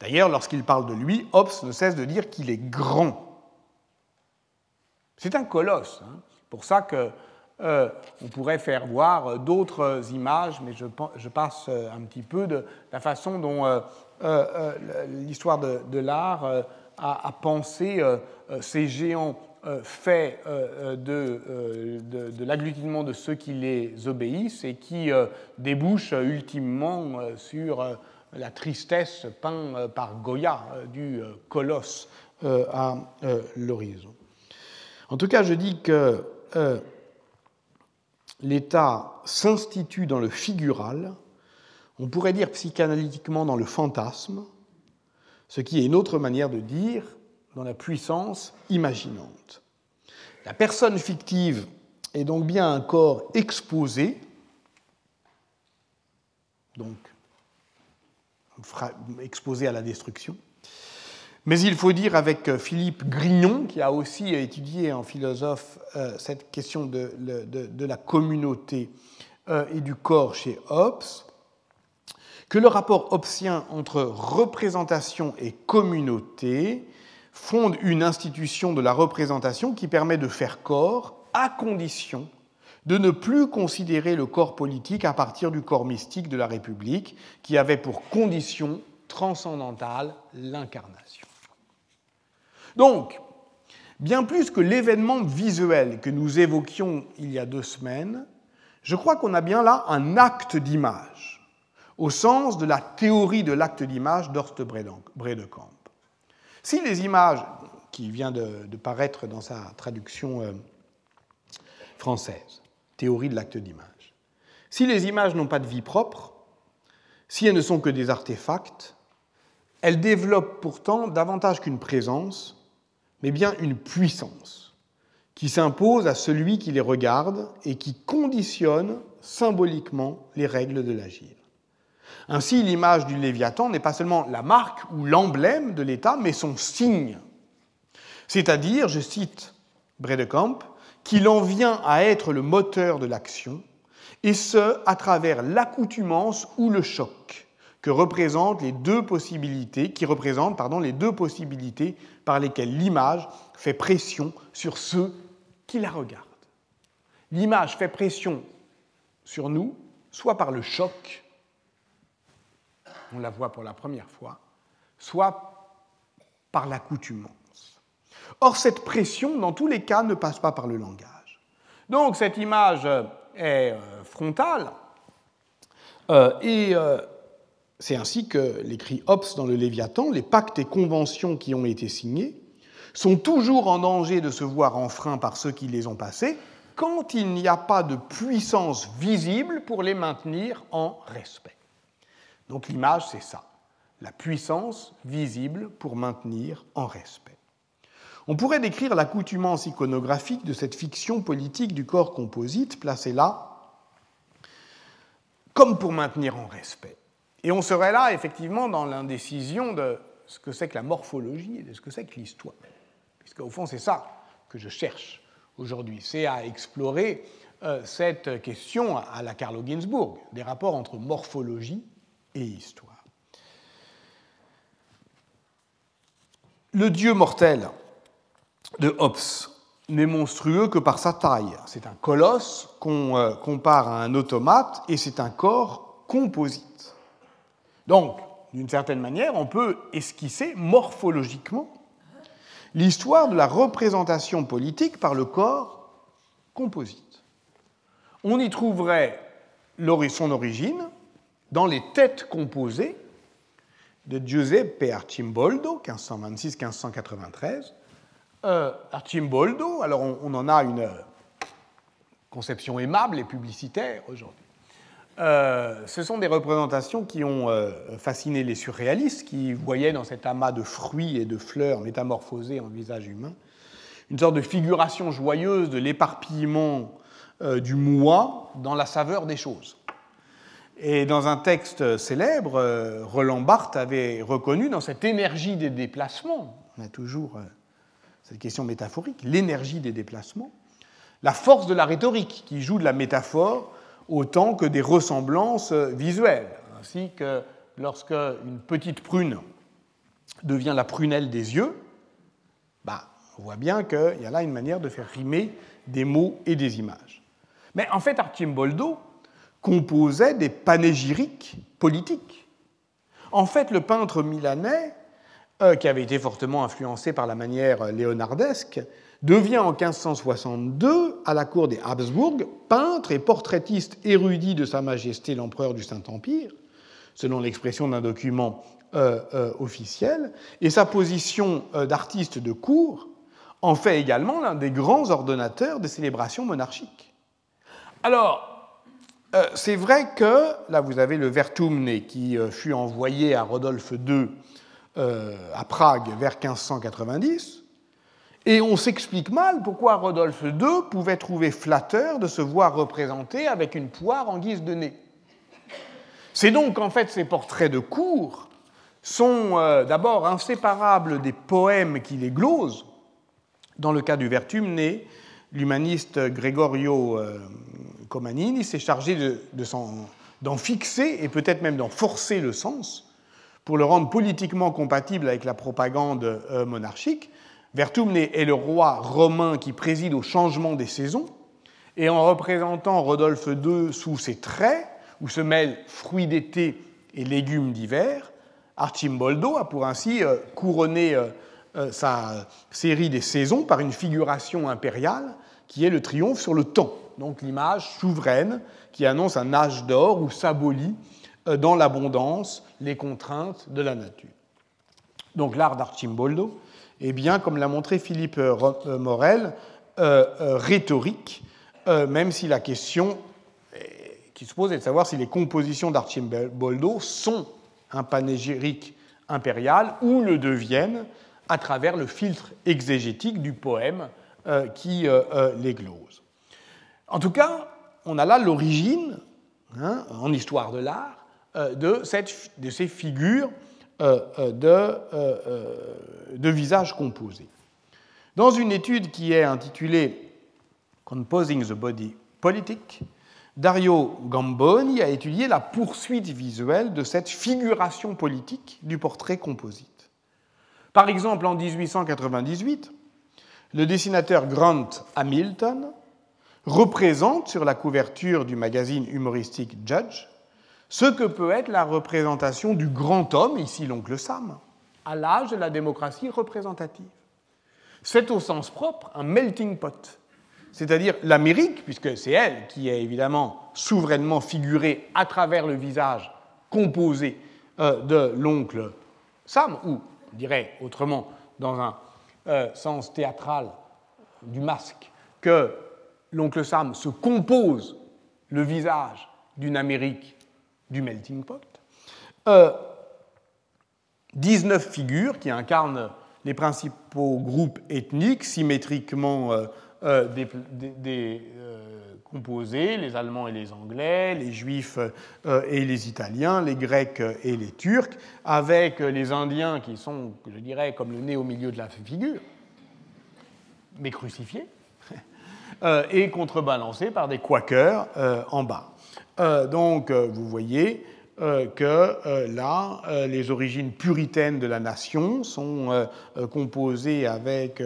D'ailleurs, lorsqu'il parle de lui, Hobbes ne cesse de dire qu'il est grand. C'est un colosse. Hein. Pour ça que euh, on pourrait faire voir d'autres images, mais je, passe euh, un petit peu de la façon dont euh, l'histoire de, l'art a, pensé ces géants faits de, de l'agglutinement de ceux qui les obéissent et qui débouchent ultimement sur la tristesse peinte par Goya du colosse à l'horizon. En tout cas, je dis que l'État s'institue dans le figural, on pourrait dire psychanalytiquement dans le fantasme, ce qui est une autre manière de dire dans la puissance imaginante. La personne fictive est donc bien un corps exposé, donc exposé à la destruction, mais il faut dire avec euh, Philippe Grignon, qui a aussi étudié en philosophe euh, cette question de, la communauté euh, et du corps chez Hobbes, que le rapport hobbesien entre représentation et communauté fonde une institution de la représentation qui permet de faire corps à condition de ne plus considérer le corps politique à partir du corps mystique de la République, qui avait pour condition transcendantale l'incarnation. Donc, bien plus que l'événement visuel que nous évoquions il y a deux semaines, je crois qu'on a bien là un acte d'image, au sens de la théorie de l'acte d'image d'Horst Bredekamp. Si les images, qui vient de, paraître dans sa traduction euh, française, théorie de l'acte d'image, si les images n'ont pas de vie propre, si elles ne sont que des artefacts, elles développent pourtant davantage qu'une présence mais bien une puissance qui s'impose à celui qui les regarde et qui conditionne symboliquement les règles de l'agir. Ainsi, l'image du Léviathan n'est pas seulement la marque ou l'emblème de l'État, mais son signe. C'est-à-dire, je cite Bredekamp, qu'il en vient à être le moteur de l'action, et ce, à travers l'accoutumance ou le choc que représentent les deux possibilités, qui représentent pardon, les deux possibilités par lesquelles l'image fait pression sur ceux qui la regardent. L'image fait pression sur nous, soit par le choc, on la voit pour la première fois, soit par l'accoutumance. Or, cette pression, dans tous les cas, ne passe pas par le langage. Donc, cette image est euh, frontale, euh, et euh, c'est ainsi que l'écrit Hobbes dans le Léviathan, les pactes et conventions qui ont été signés sont toujours en danger de se voir enfreints par ceux qui les ont passés quand il n'y a pas de puissance visible pour les maintenir en respect. Donc l'image, c'est ça, la puissance visible pour maintenir en respect. On pourrait décrire l'accoutumance iconographique de cette fiction politique du corps composite placée là comme pour maintenir en respect. Et on serait là, effectivement, dans l'indécision de ce que c'est que la morphologie et de ce que c'est que l'histoire. Puisqu'au fond, c'est ça que je cherche aujourd'hui, c'est à explorer euh, cette question à la Carlo Ginzburg, des rapports entre morphologie et histoire. Le dieu mortel de Hobbes n'est monstrueux que par sa taille. C'est un colosse qu'on euh, compare à un automate et c'est un corps composite. Donc, d'une certaine manière, on peut esquisser morphologiquement l'histoire de la représentation politique par le corps composite. On y trouverait son origine dans les têtes composées de Giuseppe Arcimboldo, 1526-1593, euh, Archimboldo, alors on, en a une conception aimable et publicitaire aujourd'hui. Euh, ce sont des représentations qui ont euh, fasciné les surréalistes, qui voyaient dans cet amas de fruits et de fleurs métamorphosés en visage humain une sorte de figuration joyeuse de l'éparpillement du moi dans la saveur des choses. Et dans un texte célèbre, Roland Barthes avait reconnu dans cette énergie des déplacements, on a toujours cette question métaphorique, l'énergie des déplacements, la force de la rhétorique qui joue de la métaphore autant que des ressemblances visuelles, ainsi que lorsque une petite prune devient la prunelle des yeux, bah, on voit bien qu'il y a là une manière de faire rimer des mots et des images. Mais en fait, Archimboldo composait des panégyriques politiques. En fait, le peintre milanais euh, qui avait été fortement influencé par la manière léonardesque, devient en 1562, à la cour des Habsbourg, peintre et portraitiste érudit de Sa Majesté l'Empereur du Saint-Empire, selon l'expression d'un document euh, euh, officiel, et sa position d'artiste de cour en fait également l'un des grands ordonnateurs des célébrations monarchiques. Alors, c'est vrai que, là vous avez le Vertumne qui fut envoyé à Rodolphe II euh, à Prague vers 1590, et on s'explique mal pourquoi Rodolphe II pouvait trouver flatteur de se voir représenté avec une poire en guise de nez. C'est donc en fait ces portraits de cour sont euh, d'abord inséparables des poèmes qui les glosent. Dans le cas du Vertumne, l'humaniste Gregorio euh, Comanini s'est chargé d'en fixer et peut-être même d'en forcer le sens pour le rendre politiquement compatible avec la propagande euh, monarchique. Vertumne est le roi romain qui préside au changement des saisons, et en représentant Rodolphe II sous ses traits, où se mêlent fruits d'été et légumes d'hiver, Archimboldo a pour ainsi euh, couronné euh, sa série des saisons par une figuration impériale qui est le triomphe sur le temps, donc l'image souveraine qui annonce un âge d'or où s'abolit dans l'abondance les contraintes de la nature. Donc l'art d'Archimboldo est bien, comme l'a montré Philippe euh, euh, Morel, euh, rhétorique, même si la question qui se pose est de savoir si les compositions d'Archimboldo sont un panégyrique impérial ou le deviennent à travers le filtre exégétique du poème qui les glose. En tout cas, on a là l'origine, hein, en histoire de l'art, de, ces figures de, de visages composés. Dans une étude qui est intitulée Composing the Body Politic, Dario Gamboni a étudié la poursuite visuelle de cette figuration politique du portrait composite. Par exemple, en 1898, le dessinateur Grant Hamilton représente sur la couverture du magazine humoristique Judge ce que peut être la représentation du grand homme, ici l'oncle Sam, à l'âge de la démocratie représentative. C'est au sens propre un melting pot, c'est-à-dire l'Amérique, puisque c'est elle qui est évidemment souverainement figurée à travers le visage composé euh, de l'oncle Sam, ou, on dirait autrement, dans un euh, sens théâtral du masque, que l'oncle Sam se compose le visage d'une Amérique du melting pot. 19 euh, figures qui incarnent les principaux groupes ethniques symétriquement euh, euh, composés, les Allemands et les Anglais, les Juifs et les Italiens, les Grecs et les Turcs, avec les Indiens qui sont, je dirais, comme le nez au milieu de la figure, mais crucifiés, et contrebalancés par des Quakers en bas. Euh, donc, euh, vous voyez euh, que là, les origines puritaines de la nation sont composées avec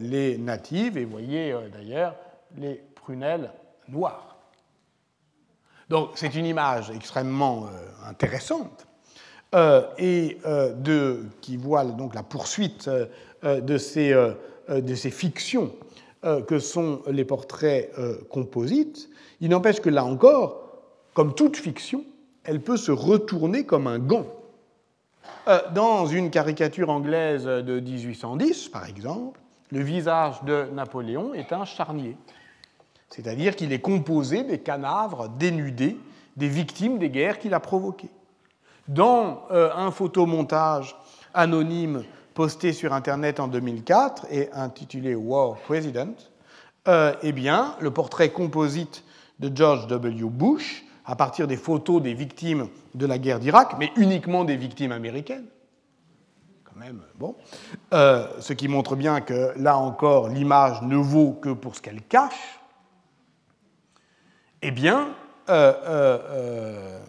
les natives, et vous voyez d'ailleurs les prunelles noires. Donc, c'est une image extrêmement intéressante. et de, qui voit donc la poursuite de ces, de, ces, fictions que sont les portraits composites. Il n'empêche que là encore, comme toute fiction, elle peut se retourner comme un gant. Euh, dans une caricature anglaise de 1810, par exemple, le visage de Napoléon est un charnier, c'est-à-dire qu'il est composé des canavres dénudés des victimes des guerres qu'il a provoquées. Dans euh, un photomontage anonyme posté sur Internet en 2004 et intitulé War President, euh, eh bien, le portrait composite de George W. Bush à partir des photos des victimes de la guerre d'Irak, mais uniquement des victimes américaines. Quand même, bon. Euh, ce qui montre bien que là encore, l'image ne vaut que pour ce qu'elle cache. Eh bien, euh, euh,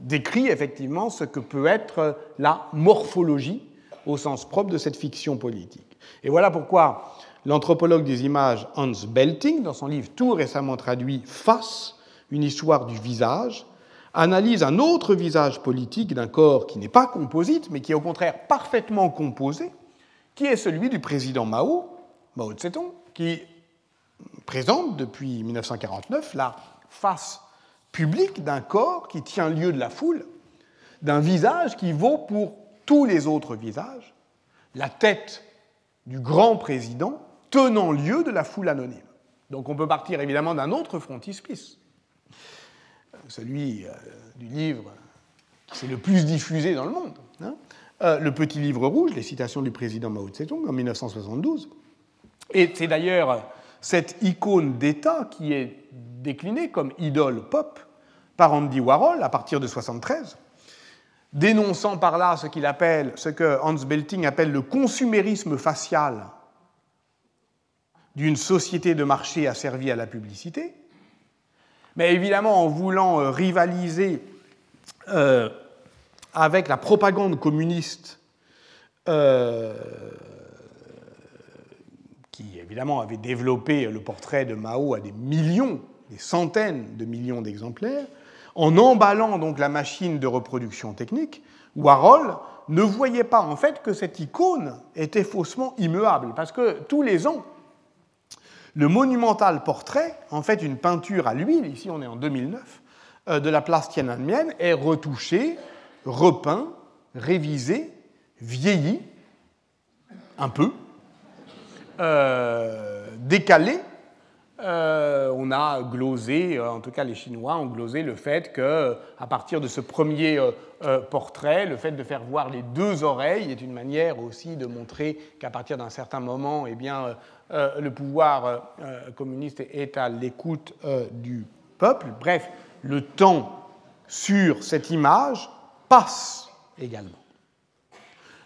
décrit effectivement ce que peut être la morphologie au sens propre de cette fiction politique. Et voilà pourquoi l'anthropologue des images Hans Belting, dans son livre tout récemment traduit Face, une histoire du visage, analyse un autre visage politique d'un corps qui n'est pas composite, mais qui est au contraire parfaitement composé, qui est celui du président Mao, Mao Tse-tung, qui présente depuis 1949 la face publique d'un corps qui tient lieu de la foule, d'un visage qui vaut pour tous les autres visages, la tête du grand président tenant lieu de la foule anonyme. Donc on peut partir évidemment d'un autre frontispice, celui euh, du livre qui s'est le plus diffusé dans le monde, hein, euh, le petit livre rouge, les citations du président Mao Tse-tung en 1972. Et c'est d'ailleurs cette icône d'État qui est déclinée comme idole pop par Andy Warhol à partir de 1973, dénonçant par là ce qu'il appelle, ce que Hans Belting appelle le consumérisme facial d'une société de marché asservie à la publicité, mais évidemment en voulant euh, rivaliser euh, avec la propagande communiste euh, qui évidemment avait développé le portrait de Mao à des millions, des centaines de millions d'exemplaires, en emballant donc la machine de reproduction technique, Warhol ne voyait pas en fait que cette icône était faussement immuable, parce que tous les ans, le monumental portrait, en fait une peinture à l'huile, ici on est en 2009, euh, de la place Tiananmen, est retouché, repeint, révisé, vieilli, un peu, euh, décalé. Euh, on a glosé, en tout cas les Chinois ont glosé le fait que, à partir de ce premier portrait, le fait de faire voir les deux oreilles est une manière aussi de montrer qu'à partir d'un certain moment, eh bien, euh, le pouvoir euh, euh, communiste est à l'écoute du peuple. Bref, le temps sur cette image passe également.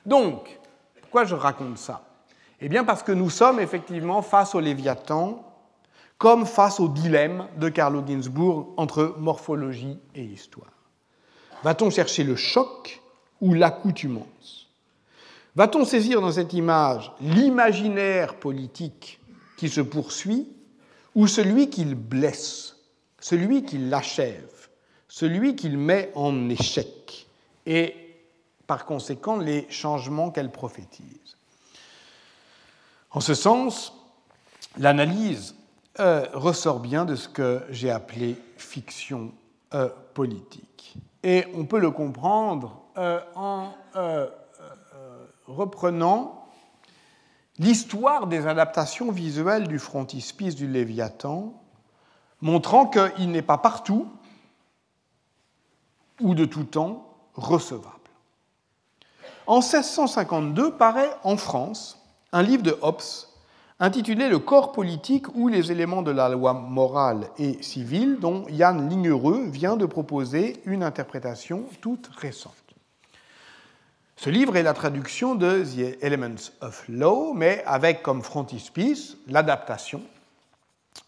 Donc, pourquoi je raconte ça? Eh bien parce que nous sommes effectivement face au Léviathan comme face au dilemme de Carlo Ginzburg entre morphologie et histoire. Va-t-on chercher le choc ou l'accoutumance? Va-t-on saisir dans cette image l'imaginaire politique qui se poursuit ou celui qu'il blesse, celui qui l'achève, celui qu'il met en échec, et par conséquent les changements qu'elle prophétise? En ce sens, l'analyse euh, ressort bien de ce que j'ai appelé fiction euh, politique. Et on peut le comprendre euh, en reprenant l'histoire des adaptations visuelles du frontispice du Léviathan, montrant qu'il n'est pas partout ou de tout temps recevable. En 1652 paraît en France un livre de Hobbes intitulé Le corps politique ou les éléments de la loi morale et civile, dont Yann Lignereux vient de proposer une interprétation toute récente. Ce livre est la traduction de The Elements of Law, mais avec comme frontispice l'adaptation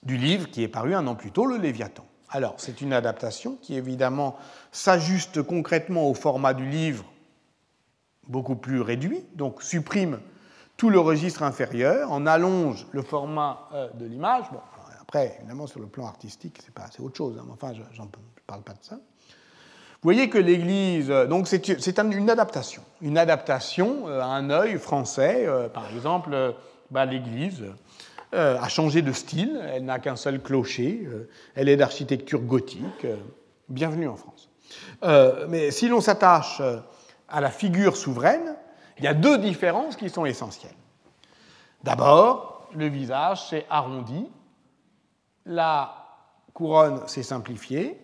du livre qui est paru un an plus tôt, Le Léviathan. Alors, c'est une adaptation qui évidemment s'ajuste concrètement au format du livre beaucoup plus réduit, donc supprime tout le registre inférieur, en allonge le format euh, de l'image. Bon, après, évidemment, sur le plan artistique, c'est autre chose, hein, mais enfin, je ne parle pas de ça. Vous voyez que l'Église, euh, donc c'est une adaptation, une adaptation euh, à un œil français. Par exemple, bah, l'Église a changé de style, elle n'a qu'un seul clocher, elle est d'architecture gothique. Bienvenue en France. mais si l'on s'attache à la figure souveraine, il y a deux différences qui sont essentielles. D'abord, le visage s'est arrondi, la couronne s'est simplifiée,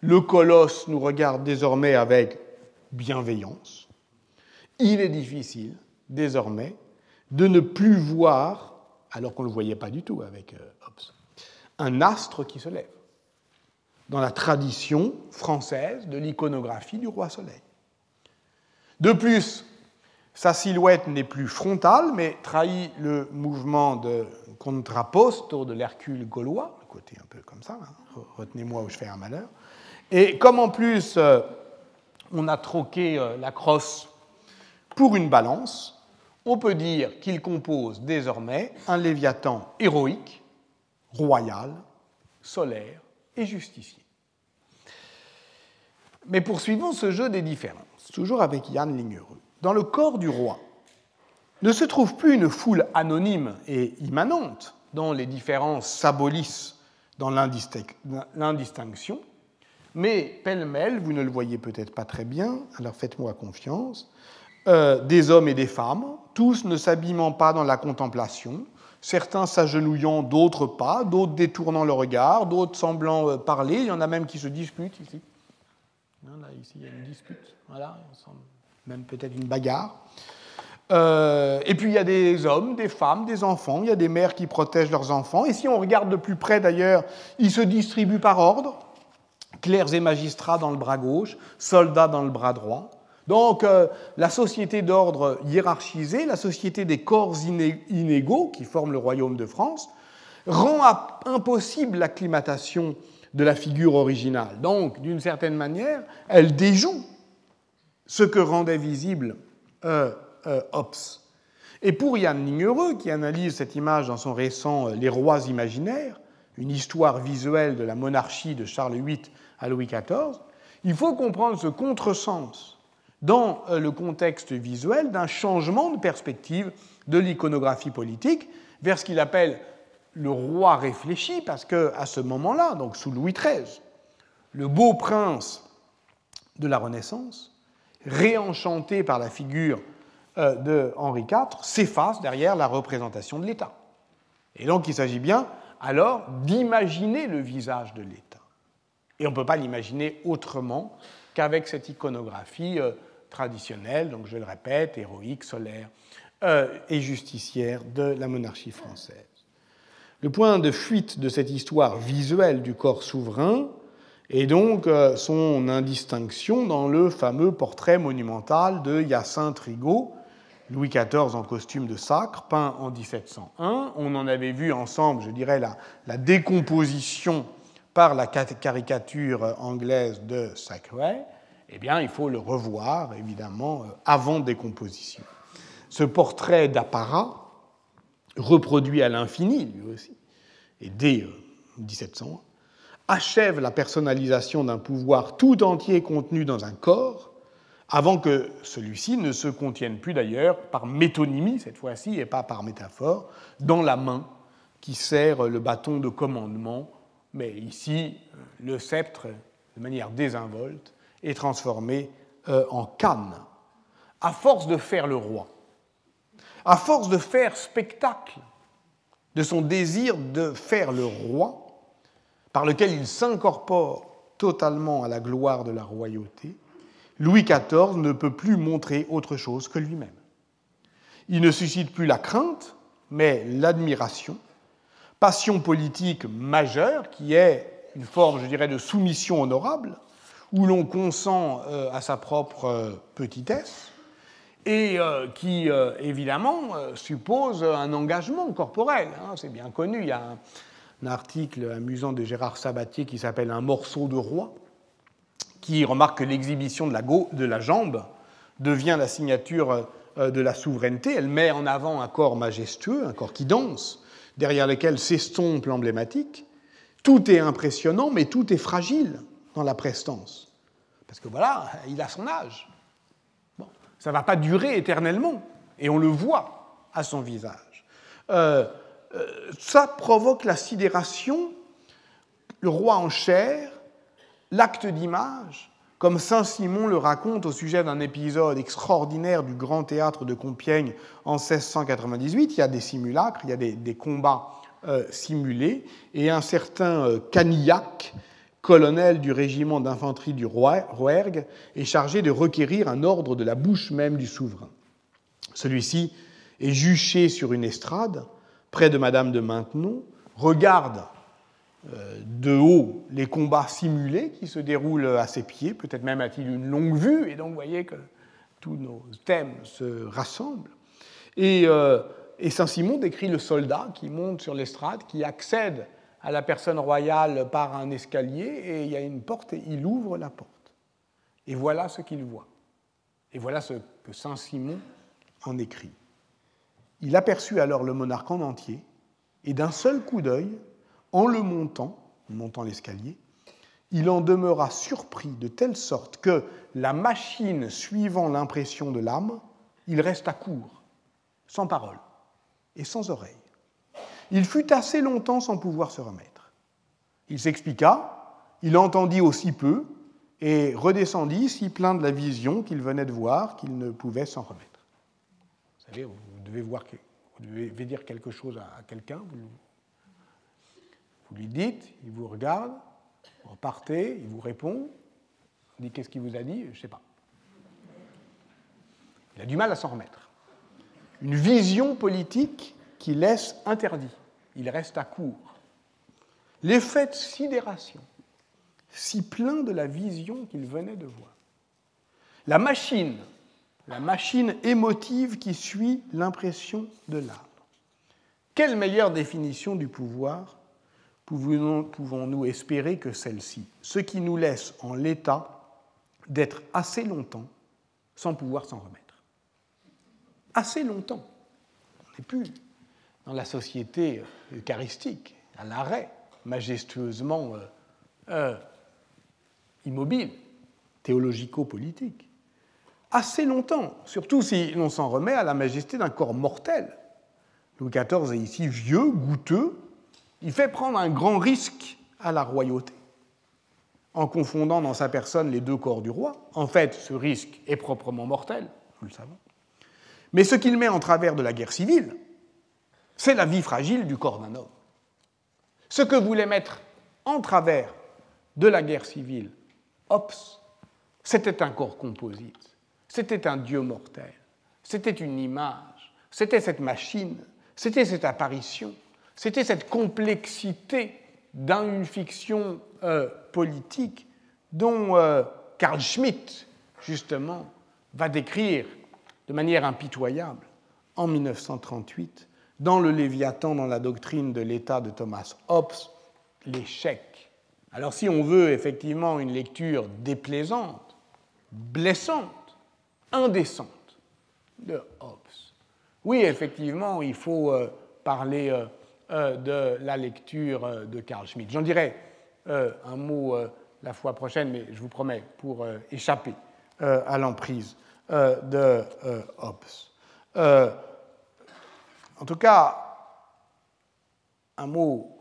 le colosse nous regarde désormais avec bienveillance. Il est difficile désormais de ne plus voir, alors qu'on ne le voyait pas du tout avec euh, Hobbes, un astre qui se lève dans la tradition française de l'iconographie du roi Soleil. De plus, sa silhouette n'est plus frontale, mais trahit le mouvement de contrapposto de l'Hercule gaulois, le côté un peu comme ça, hein. retenez-moi où je fais un malheur. Et comme en plus euh, on a troqué euh, la crosse pour une balance, on peut dire qu'il compose désormais un léviathan héroïque, royal, solaire et justicier. Mais poursuivons ce jeu des différences, toujours avec Yann Lignereux dans le corps du roi ne se trouve plus une foule anonyme et immanente dont les différences s'abolissent dans l'indistinction, mais pêle-mêle, vous ne le voyez peut-être pas très bien, alors faites-moi confiance, euh, des hommes et des femmes, tous ne s'habillant pas dans la contemplation, certains s'agenouillant, d'autres pas, d'autres détournant le regard, d'autres semblant euh, parler, il y en a même qui se disputent ici. Là, ici, il y a une dispute, voilà, même peut-être une bagarre. Euh, et puis il y a des hommes, des femmes, des enfants, il y a des mères qui protègent leurs enfants. Et si on regarde de plus près d'ailleurs, ils se distribuent par ordre. Clercs et magistrats dans le bras gauche, soldats dans le bras droit. Donc euh, la société d'ordre hiérarchisée, la société des corps inégaux qui forment le royaume de France, rend impossible l'acclimatation de la figure originale. Donc, d'une certaine manière, elle déjoue ce que rendait visible euh, euh, Hobbes. Et pour Yann Lignereux, qui analyse cette image dans son récent Les rois imaginaires, une histoire visuelle de la monarchie de Charles VIII à Louis XIV, il faut comprendre ce contresens dans le contexte visuel d'un changement de perspective de l'iconographie politique vers ce qu'il appelle le roi réfléchi, parce qu'à ce moment-là, donc sous Louis XIII, le beau prince de la Renaissance réenchanté par la figure euh, de Henri IV, s'efface derrière la représentation de l'État. Et donc il s'agit bien alors d'imaginer le visage de l'État. Et on ne peut pas l'imaginer autrement qu'avec cette iconographie euh, traditionnelle, donc je le répète, héroïque, solaire euh, et justicière de la monarchie française. Le point de fuite de cette histoire visuelle du corps souverain et donc euh, son indistinction dans le fameux portrait monumental de Hyacinthe Rigaud, Louis XIV en costume de sacre, peint en 1701. On en avait vu ensemble, je dirais, la, décomposition par la caricature anglaise de Sackway. Eh bien, il faut le revoir, évidemment, euh, avant décomposition. Ce portrait d'apparat, reproduit à l'infini, lui aussi, et dès 1700, euh, achève la personnalisation d'un pouvoir tout entier contenu dans un corps, avant que celui-ci ne se contienne plus d'ailleurs par métonymie, cette fois-ci, et pas par métaphore, dans la main qui sert le bâton de commandement, mais ici, le sceptre, de manière désinvolte, est transformé euh, en canne. À force de faire le roi, à force de faire spectacle de son désir de faire le roi, par lequel il s'incorpore totalement à la gloire de la royauté, Louis XIV ne peut plus montrer autre chose que lui-même. Il ne suscite plus la crainte, mais l'admiration, passion politique majeure qui est une forme, je dirais, de soumission honorable, où l'on consent euh, à sa propre euh, petitesse, et euh, qui, évidemment, suppose un engagement corporel. Hein, c'est bien connu, il y a un, article amusant de Gérard Sabatier qui s'appelle Un morceau de roi, qui remarque que l'exhibition de la, de la jambe devient la signature de la souveraineté. Elle met en avant un corps majestueux, un corps qui danse, derrière lequel s'estompe l'emblématique. Tout est impressionnant, mais tout est fragile dans la prestance. Parce que voilà, il a son âge. Ça ne va pas durer éternellement, et on le voit à son visage. Euh, euh, ça provoque la sidération, le roi en chair, l'acte d'image, comme Saint Simon le raconte au sujet d'un épisode extraordinaire du Grand Théâtre de Compiègne en 1698. Il y a des simulacres, il y a des, combats euh, simulés, et un certain euh, Canillac, colonel du régiment d'infanterie du Rouergue, est chargé de requérir un ordre de la bouche même du souverain. Celui-ci est juché sur une estrade, près de Madame de Maintenon, regarde de haut les combats simulés qui se déroulent à ses pieds, peut-être même a-t-il une longue vue, et donc vous voyez que tous nos thèmes se rassemblent. Et, euh, et Saint-Simon décrit le soldat qui monte sur l'estrade, qui accède à la personne royale par un escalier, et il y a une porte, et il ouvre la porte. Et voilà ce qu'il voit. Et voilà ce que Saint-Simon en écrit. Il aperçut alors le monarque en entier, et d'un seul coup d'œil, en le montant, montant l'escalier, il en demeura surpris de telle sorte que, la machine suivant l'impression de l'âme, il resta court, sans parole et sans oreille. Il fut assez longtemps sans pouvoir se remettre. Il s'expliqua, il entendit aussi peu et redescendit si plein de la vision qu'il venait de voir qu'il ne pouvait s'en remettre. Vous savez, vous devez, dire quelque chose à quelqu'un, lui dites, il vous regarde, vous repartez, il vous répond, vous dit qu'est-ce qu'il vous a dit Je ne sais pas. Il a du mal à s'en remettre. Une vision politique qui laisse interdit. Il reste à court. L'effet de sidération, si plein de la vision qu'il venait de voir. La machine, la machine émotive qui suit l'impression de l'âme. Quelle meilleure définition du pouvoir pouvons-nous espérer que celle-ci, ce qui nous laisse en l'état d'être assez longtemps sans pouvoir s'en remettre. Assez longtemps. On n'est plus dans la société eucharistique, à l'arrêt, majestueusement euh, euh, immobile, théologico-politique. Assez longtemps, surtout si l'on s'en remet à la majesté d'un corps mortel. Louis XIV est ici vieux, goûteux, il fait prendre un grand risque à la royauté en confondant dans sa personne les deux corps du roi. En fait, ce risque est proprement mortel, nous le savons. Mais ce qu'il met en travers de la guerre civile, c'est la vie fragile du corps d'un homme. Ce que voulait mettre en travers de la guerre civile, Ops, c'était un corps composite, c'était un dieu mortel, c'était une image, c'était cette machine, c'était cette apparition c'était cette complexité dans une fiction euh, politique dont euh, Carl Schmitt, justement, va décrire de manière impitoyable en 1938, dans le Léviathan, dans la doctrine de l'État de Thomas Hobbes, l'échec. Alors si on veut effectivement une lecture déplaisante, blessante, indécente de Hobbes, oui, effectivement, il faut euh, parler de la lecture de Carl Schmitt. J'en dirai un mot la fois prochaine, mais je vous promets, pour échapper à l'emprise de Hobbes. en tout cas, un mot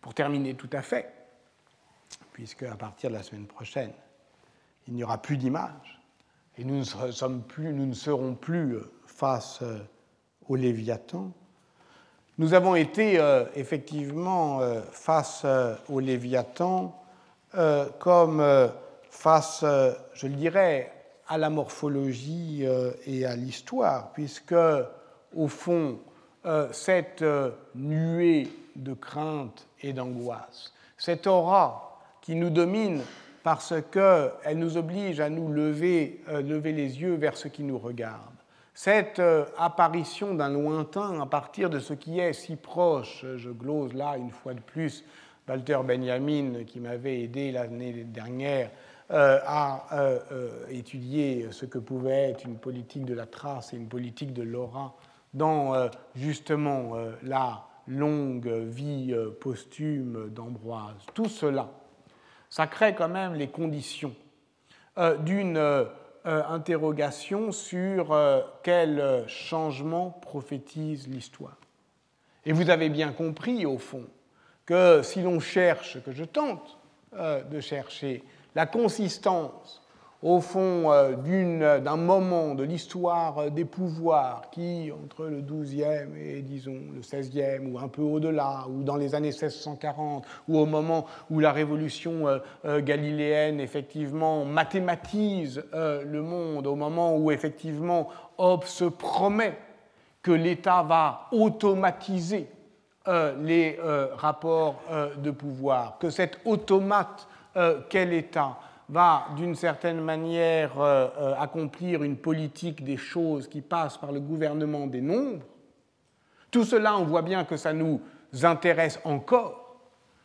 pour terminer tout à fait, puisque à partir de la semaine prochaine, il n'y aura plus d'image et nous ne, nous ne serons plus face euh, au Léviathan. Nous avons été euh, effectivement euh, face au Léviathan comme face, je le dirais, à la morphologie et à l'histoire, puisque, au fond, cette nuée de crainte et d'angoisse, cette aura qui nous domine parce qu'elle nous oblige à nous lever, euh, lever les yeux vers ce qui nous regarde. Cette euh, apparition d'un lointain à partir de ce qui est si proche, je glose là une fois de plus Walter Benjamin qui m'avait aidé l'année dernière euh, à étudier ce que pouvait être une politique de la trace et une politique de l'aura dans justement la longue vie posthume d'Ambroise. Tout cela ça crée quand même les conditions euh, d'une euh, interrogation sur euh, quel changement prophétise l'histoire. Et vous avez bien compris, au fond, que si l'on cherche, que je tente de chercher, la consistance au fond euh, d'un moment de l'histoire euh, des pouvoirs qui, entre le XIIe et disons le XVIe, ou un peu au-delà, ou dans les années 1640, ou au moment où la révolution euh, galiléenne effectivement mathématise le monde, au moment où effectivement Hobbes se promet que l'État va automatiser les rapports de pouvoir, que cet automate qu'est l'État va d'une certaine manière euh, euh, accomplir une politique des choses qui passe par le gouvernement des nombres, tout cela, on voit bien que ça nous intéresse encore,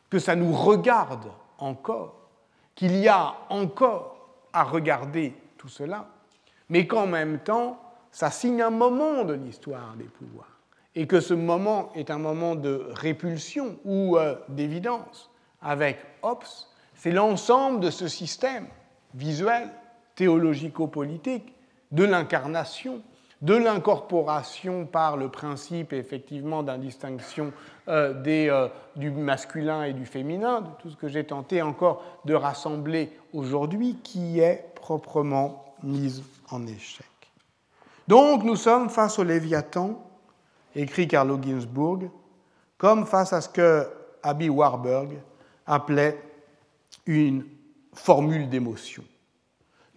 que ça nous regarde encore, qu'il y a encore à regarder tout cela, mais qu'en même temps, ça signe un moment de l'histoire des pouvoirs, et que ce moment est un moment de répulsion ou euh, d'évidence. Avec Hobbes, c'est l'ensemble de ce système visuel, théologico-politique, de l'incarnation, de l'incorporation par le principe effectivement d'indistinction euh, euh, du masculin et du féminin, de tout ce que j'ai tenté encore de rassembler aujourd'hui, qui est proprement mise en échec. Donc nous sommes face au Léviathan, écrit Carlo Ginzburg, comme face à ce que Abby Warburg appelait une formule d'émotion.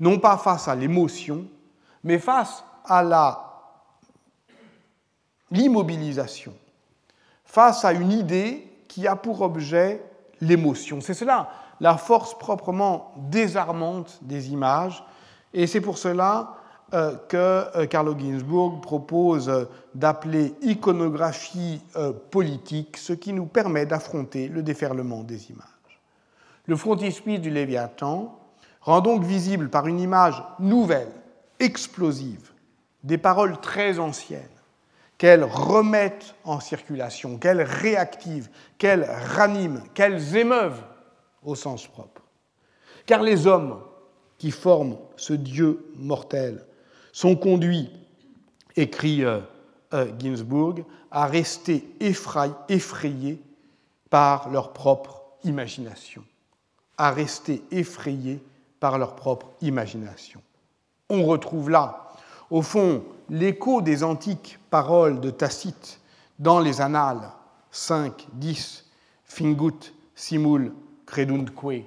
Non pas face à l'émotion, mais face à l'immobilisation, face à une idée qui a pour objet l'émotion. C'est cela la force proprement désarmante des images, et c'est pour cela euh, que euh, Carlo Ginzburg propose euh, d'appeler iconographie politique, ce qui nous permet d'affronter le déferlement des images. Le frontispice du Léviathan rend donc visible par une image nouvelle, explosive, des paroles très anciennes, qu'elles remettent en circulation, qu'elles réactivent, qu'elles raniment, qu'elles émeuvent au sens propre. Car les hommes qui forment ce Dieu mortel sont conduits, écrit euh, euh, Ginsburg, à rester effrayés par leur propre imagination à rester effrayés par leur propre imagination. On retrouve là, au fond, l'écho des antiques paroles de Tacite dans les Annales 5, 10, Fingut, Simul, Credundque,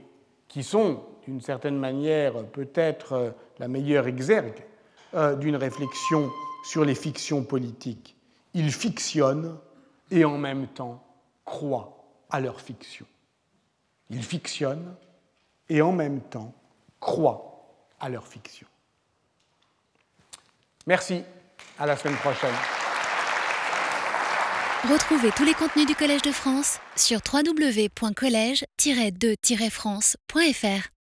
qui sont, d'une certaine manière, peut-être la meilleure exergue euh, d'une réflexion sur les fictions politiques. Ils fictionnent et en même temps croient à leur fiction. Ils fictionnent et en même temps croient à leur fiction. Merci, à la semaine prochaine.
Retrouvez tous les contenus du Collège de France sur www.colège-2-france.fr.